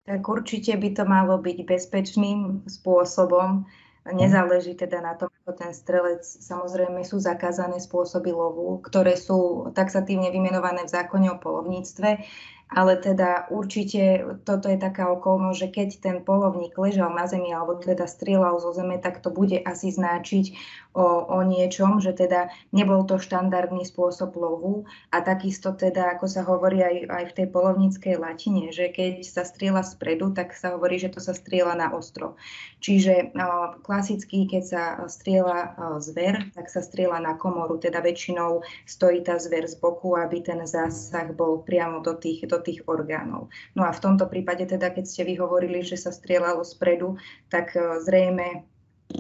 Tak určite by to malo byť bezpečným spôsobom Nezáleží teda na tom, ako ten strelec, samozrejme sú zakázané spôsoby lovu, ktoré sú taxatívne vymenované v zákone o polovníctve, ale teda určite toto je taká okolnosť, že keď ten polovník ležal na zemi alebo teda strieľal zo zeme, tak to bude asi značiť o, o niečom, že teda nebol to štandardný spôsob lovu a takisto teda, ako sa hovorí aj, aj v tej polovníckej latine, že keď sa strieľa spredu, tak sa hovorí, že to sa strieľa na ostro. Čiže o, klasicky, keď sa strieľa zver, tak sa strieľa na komoru, teda väčšinou stojí tá zver z boku, aby ten zásah bol priamo do tých, do do tých orgánov. No a v tomto prípade teda, keď ste vy hovorili, že sa strieľalo spredu, tak e, zrejme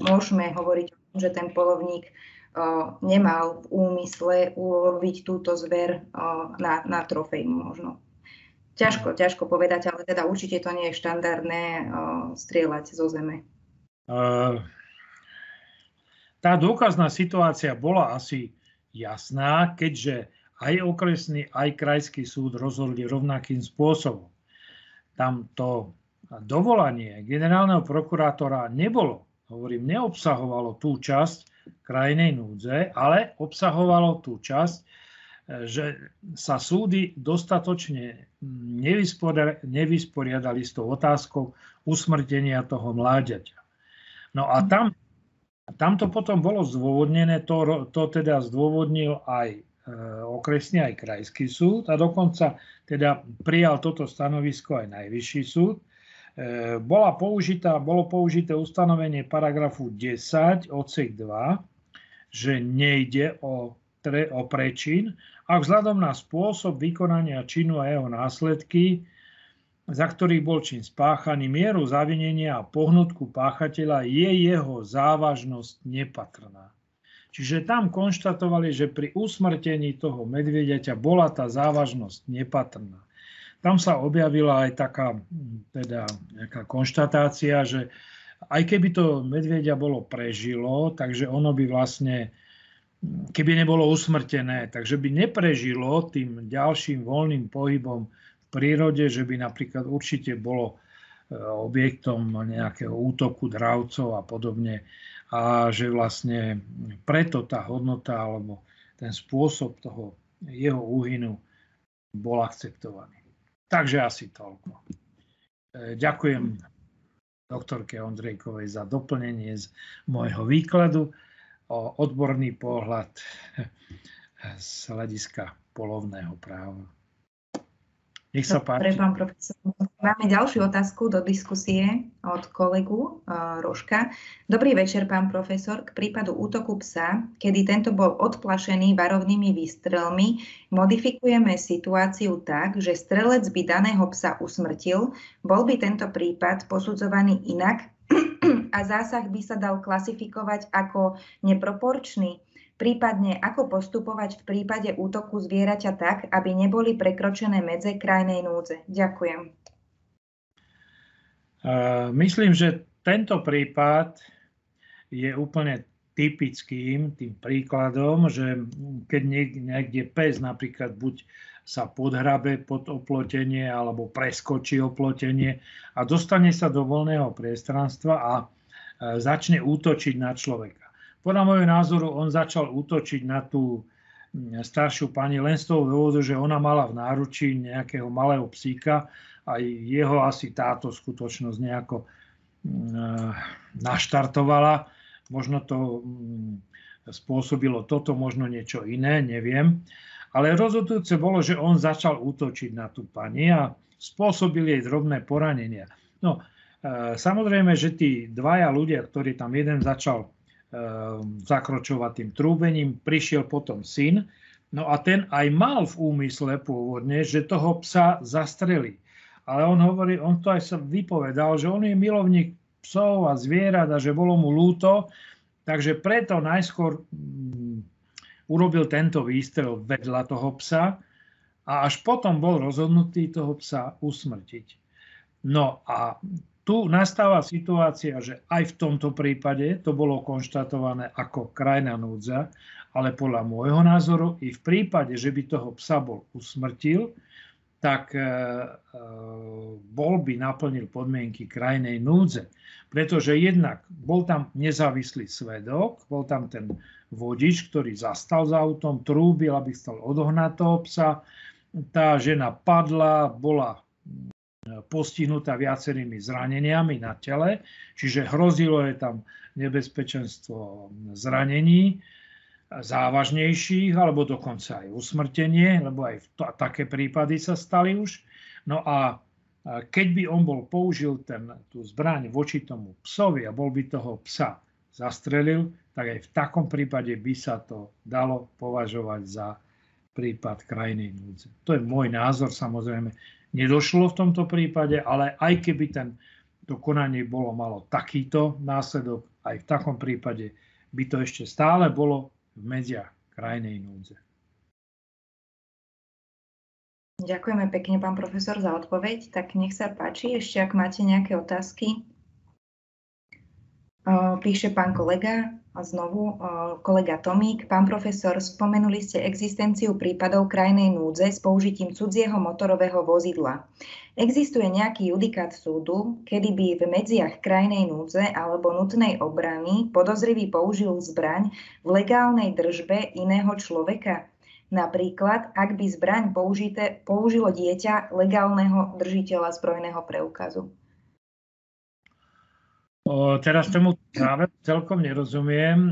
môžeme hovoriť o tom, že ten polovník e, nemal v úmysle uloviť túto zver e, na, na trofej možno. Ťažko, ťažko povedať, ale teda určite to nie je štandardné strieľať zo zeme. Tá dôkazná situácia bola asi jasná, keďže aj okresný, aj krajský súd rozhodli rovnakým spôsobom. Tam to dovolanie generálneho prokurátora nebolo, hovorím, neobsahovalo tú časť krajnej núdze, ale obsahovalo tú časť, že sa súdy dostatočne nevysporiadali s tou otázkou usmrtenia toho mláďaťa. No a tam, tam to potom bolo zdôvodnené, to, to teda zdôvodnil aj Eh, okresný aj krajský súd a dokonca teda prijal toto stanovisko aj najvyšší súd. Eh, bola použitá, bolo použité ustanovenie paragrafu 10 odsek 2, že nejde o, tre, o prečin a vzhľadom na spôsob vykonania činu a jeho následky, za ktorých bol čin spáchaný, mieru zavinenia a pohnutku páchateľa je jeho závažnosť nepatrná. Čiže tam konštatovali, že pri usmrtení toho medvieďaťa bola tá závažnosť nepatrná. Tam sa objavila aj taká teda, nejaká konštatácia, že aj keby to medvieďa bolo prežilo, takže ono by vlastne, keby nebolo usmrtené, takže by neprežilo tým ďalším voľným pohybom v prírode, že by napríklad určite bolo e, objektom nejakého útoku dravcov a podobne a že vlastne preto tá hodnota alebo ten spôsob toho jeho úhynu bol akceptovaný. Takže asi toľko. E, ďakujem doktorke Ondrejkovej za doplnenie z môjho výkladu o odborný pohľad z hľadiska polovného práva. Nech sa páči. pán profesor. Máme ďalšiu otázku do diskusie od kolegu uh, Rožka. Dobrý večer, pán profesor. K prípadu útoku psa, kedy tento bol odplašený varovnými výstrelmi, modifikujeme situáciu tak, že strelec by daného psa usmrtil. Bol by tento prípad posudzovaný inak a zásah by sa dal klasifikovať ako neproporčný prípadne ako postupovať v prípade útoku zvieraťa tak, aby neboli prekročené medze krajnej núdze. Ďakujem. Myslím, že tento prípad je úplne typickým tým príkladom, že keď niekde pes napríklad buď sa podhrabe pod oplotenie alebo preskočí oplotenie a dostane sa do voľného priestranstva a začne útočiť na človeka podľa môjho názoru on začal útočiť na tú mm, staršiu pani len z toho dôvodu, že ona mala v náručí nejakého malého psíka a jeho asi táto skutočnosť nejako mm, naštartovala. Možno to mm, spôsobilo toto, možno niečo iné, neviem. Ale rozhodujúce bolo, že on začal útočiť na tú pani a spôsobil jej drobné poranenia. No, e, samozrejme, že tí dvaja ľudia, ktorí tam jeden začal Ehm, zakročovať tým trúbením. Prišiel potom syn, no a ten aj mal v úmysle pôvodne, že toho psa zastrelí. Ale on hovorí, on to aj sa vypovedal, že on je milovník psov a zvierat a že bolo mu lúto, takže preto najskôr mm, urobil tento výstrel vedľa toho psa a až potom bol rozhodnutý toho psa usmrtiť. No a tu nastáva situácia, že aj v tomto prípade to bolo konštatované ako krajná núdza, ale podľa môjho názoru i v prípade, že by toho psa bol usmrtil, tak bol by naplnil podmienky krajnej núdze. Pretože jednak bol tam nezávislý svedok, bol tam ten vodič, ktorý zastal za autom, trúbil, aby chcel odohnať toho psa. Tá žena padla, bola postihnutá viacerými zraneniami na tele, čiže hrozilo je tam nebezpečenstvo zranení závažnejších, alebo dokonca aj usmrtenie, lebo aj to, také prípady sa stali už. No a keď by on bol použil ten, tú zbraň voči tomu psovi a bol by toho psa zastrelil, tak aj v takom prípade by sa to dalo považovať za prípad krajnej núdze. To je môj názor, samozrejme nedošlo v tomto prípade, ale aj keby ten, to konanie bolo malo takýto následok, aj v takom prípade by to ešte stále bolo v medziach krajnej núdze. Ďakujeme pekne, pán profesor, za odpoveď. Tak nech sa páči, ešte ak máte nejaké otázky. Píše pán kolega, znovu kolega Tomík. Pán profesor, spomenuli ste existenciu prípadov krajnej núdze s použitím cudzieho motorového vozidla. Existuje nejaký judikát súdu, kedy by v medziach krajnej núdze alebo nutnej obrany podozrivý použil zbraň v legálnej držbe iného človeka? Napríklad, ak by zbraň použité, použilo dieťa legálneho držiteľa zbrojného preukazu. Teraz tomu práve celkom nerozumiem, e,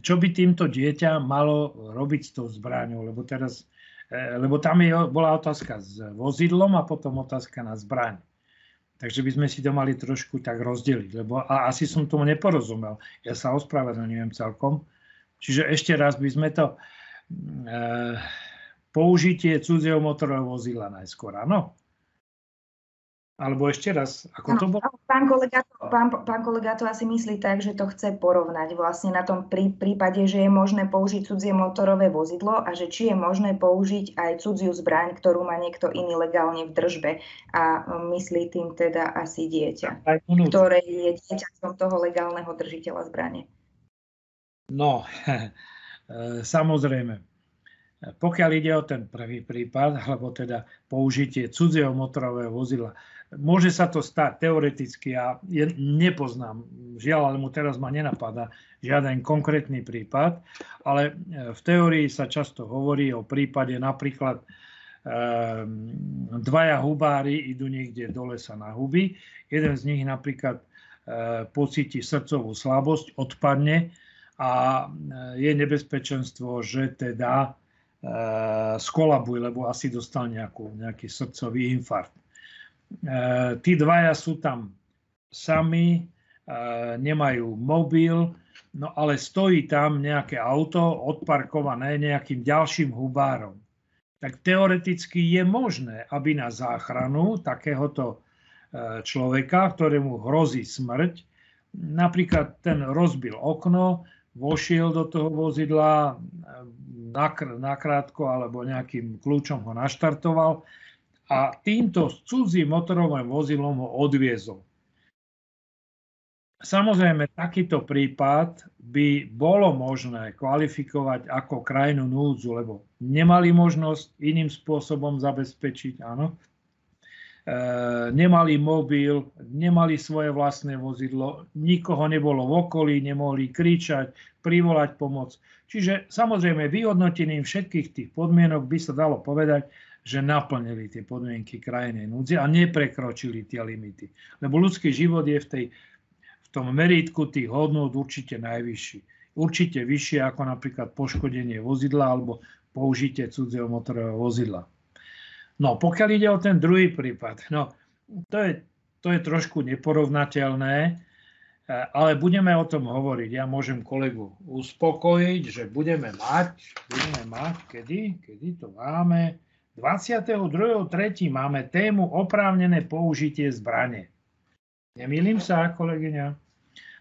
čo by týmto dieťa malo robiť s tou zbraňou, lebo teraz, e, lebo tam je, bola otázka s vozidlom a potom otázka na zbraň. Takže by sme si to mali trošku tak rozdeliť, lebo a asi som tomu neporozumel. Ja sa ospravedlňujem celkom. Čiže ešte raz by sme to e, použitie cudzieho motorového vozidla najskôr, áno? Alebo ešte raz, ako to bolo? Pán kolega, pán, pán kolega to asi myslí tak, že to chce porovnať vlastne na tom prí, prípade, že je možné použiť cudzie motorové vozidlo a že či je možné použiť aj cudziu zbraň, ktorú má niekto iný legálne v držbe. A myslí tým teda asi dieťa, ktoré je dieťaťom toho legálneho držiteľa zbrane. No, samozrejme. Pokiaľ ide o ten prvý prípad, alebo teda použitie cudzieho motorového vozidla, Môže sa to stať teoreticky, ja nepoznám, žiaľ, ale mu teraz ma nenapadá žiaden konkrétny prípad, ale e, v teórii sa často hovorí o prípade napríklad e, dvaja hubári idú niekde do lesa na huby, jeden z nich napríklad e, pocíti srdcovú slabosť, odpadne a je nebezpečenstvo, že teda skolabuje, lebo asi dostal nejakú, nejaký srdcový infarkt. E, tí dvaja sú tam sami, e, nemajú mobil, no ale stojí tam nejaké auto odparkované nejakým ďalším hubárom. Tak teoreticky je možné, aby na záchranu takéhoto e, človeka, ktorému hrozí smrť, napríklad ten rozbil okno, vošiel do toho vozidla nakrátko alebo nejakým kľúčom ho naštartoval a týmto cudzím motorovým vozidlom ho odviezol. Samozrejme, takýto prípad by bolo možné kvalifikovať ako krajinu núdzu, lebo nemali možnosť iným spôsobom zabezpečiť, áno. E, nemali mobil, nemali svoje vlastné vozidlo, nikoho nebolo v okolí, nemohli kričať, privolať pomoc. Čiže samozrejme vyhodnotením všetkých tých podmienok by sa dalo povedať, že naplnili tie podmienky krajnej núdze a neprekročili tie limity. Lebo ľudský život je v, tej, v tom merítku tých hodnot určite najvyšší. Určite vyššie ako napríklad poškodenie vozidla alebo použitie cudzieho motorového vozidla. No, pokiaľ ide o ten druhý prípad, no, to je, to je trošku neporovnateľné, e, ale budeme o tom hovoriť. Ja môžem kolegu uspokojiť, že budeme mať, budeme mať, kedy, kedy to máme, 22.3. máme tému oprávnené použitie zbrane. Nemýlim sa, kolegyňa?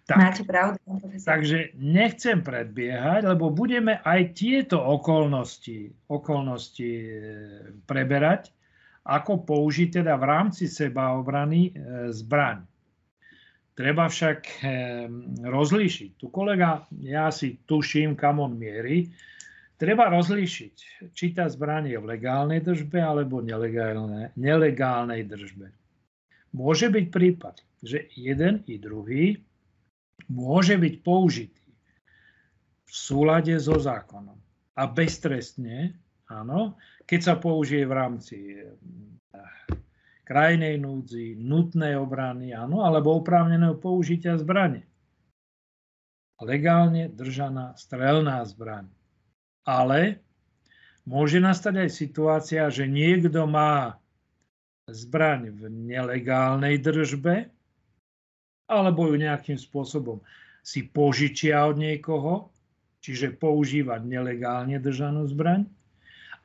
Tak, Máte pravdu. Takže nechcem predbiehať, lebo budeme aj tieto okolnosti, okolnosti e, preberať, ako použiť teda v rámci sebaobrany e, zbraň. Treba však e, rozlíšiť. Tu kolega, ja si tuším, kam on mierí, Treba rozlíšiť, či tá zbraň je v legálnej držbe alebo nelegálnej, nelegálnej držbe. Môže byť prípad, že jeden i druhý môže byť použitý v súlade so zákonom a beztrestne, áno, keď sa použije v rámci eh, krajnej núdzi, nutnej obrany, áno, alebo oprávneného použitia zbrane. Legálne držaná strelná zbraň. Ale môže nastať aj situácia, že niekto má zbraň v nelegálnej držbe, alebo ju nejakým spôsobom si požičia od niekoho, čiže používa nelegálne držanú zbraň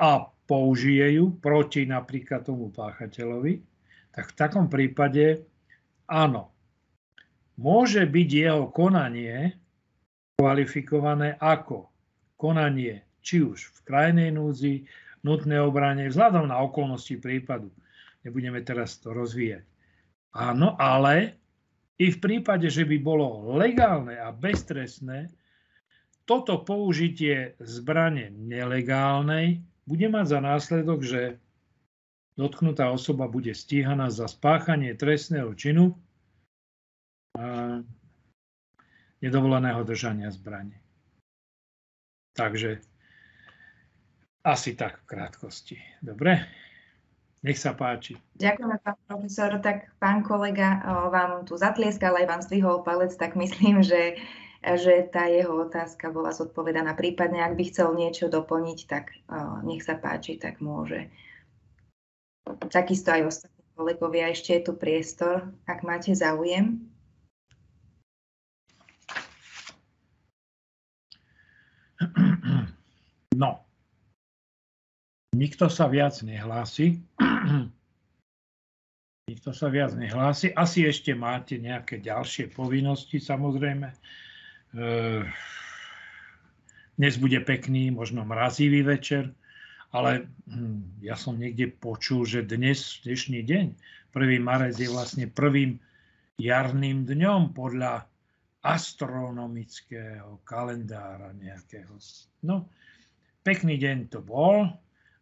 a použije ju proti napríklad tomu páchateľovi, tak v takom prípade áno, môže byť jeho konanie kvalifikované ako konanie či už v krajnej núdzi, nutné obrane, vzhľadom na okolnosti prípadu. Nebudeme teraz to rozvíjať. Áno, ale i v prípade, že by bolo legálne a beztrestné, toto použitie zbrane nelegálnej bude mať za následok, že dotknutá osoba bude stíhaná za spáchanie trestného činu nedovoleného držania zbrane. Takže asi tak v krátkosti. Dobre? Nech sa páči. Ďakujem, pán profesor. Tak pán kolega vám tu zatlieskal, aj vám zdvihol palec, tak myslím, že že tá jeho otázka bola zodpovedaná. Prípadne, ak by chcel niečo doplniť, tak nech sa páči, tak môže. Takisto aj ostatní kolegovia, ešte je tu priestor, ak máte záujem. No, nikto sa viac nehlási. Nikto sa viac nehlási. Asi ešte máte nejaké ďalšie povinnosti, samozrejme. Dnes bude pekný, možno mrazivý večer, ale hm, ja som niekde počul, že dnes, dnešný deň, 1. marec je vlastne prvým jarným dňom podľa astronomického kalendára nejakého. No, pekný deň to bol,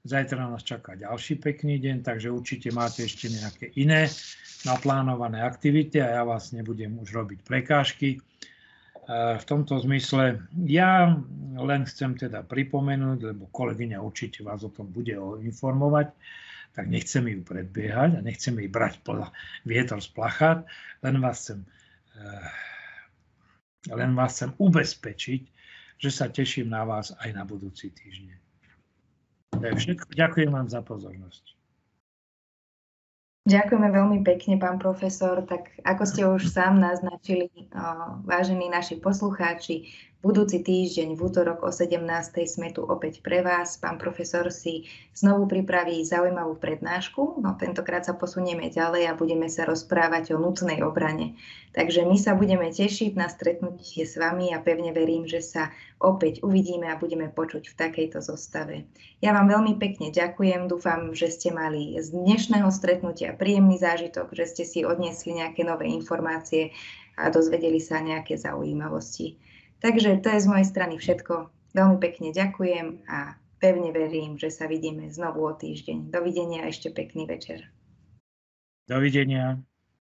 zajtra nás čaká ďalší pekný deň, takže určite máte ešte nejaké iné naplánované aktivity a ja vás nebudem už robiť prekážky. E, v tomto zmysle ja len chcem teda pripomenúť, lebo kolegyňa určite vás o tom bude informovať, tak nechcem ju predbiehať a nechcem jej brať vietor z plachát, len vás chcem e, len vás chcem ubezpečiť, že sa teším na vás aj na budúci týždeň. To je všetko. Ďakujem vám za pozornosť. Ďakujeme veľmi pekne, pán profesor. Tak ako ste už sám naznačili, vážení naši poslucháči, Budúci týždeň v útorok o 17. sme tu opäť pre vás. Pán profesor si znovu pripraví zaujímavú prednášku. No, tentokrát sa posunieme ďalej a budeme sa rozprávať o nutnej obrane. Takže my sa budeme tešiť na stretnutie s vami a pevne verím, že sa opäť uvidíme a budeme počuť v takejto zostave. Ja vám veľmi pekne ďakujem. Dúfam, že ste mali z dnešného stretnutia príjemný zážitok, že ste si odniesli nejaké nové informácie a dozvedeli sa nejaké zaujímavosti. Takže to je z mojej strany všetko. Veľmi pekne ďakujem a pevne verím, že sa vidíme znovu o týždeň. Dovidenia a ešte pekný večer. Dovidenia.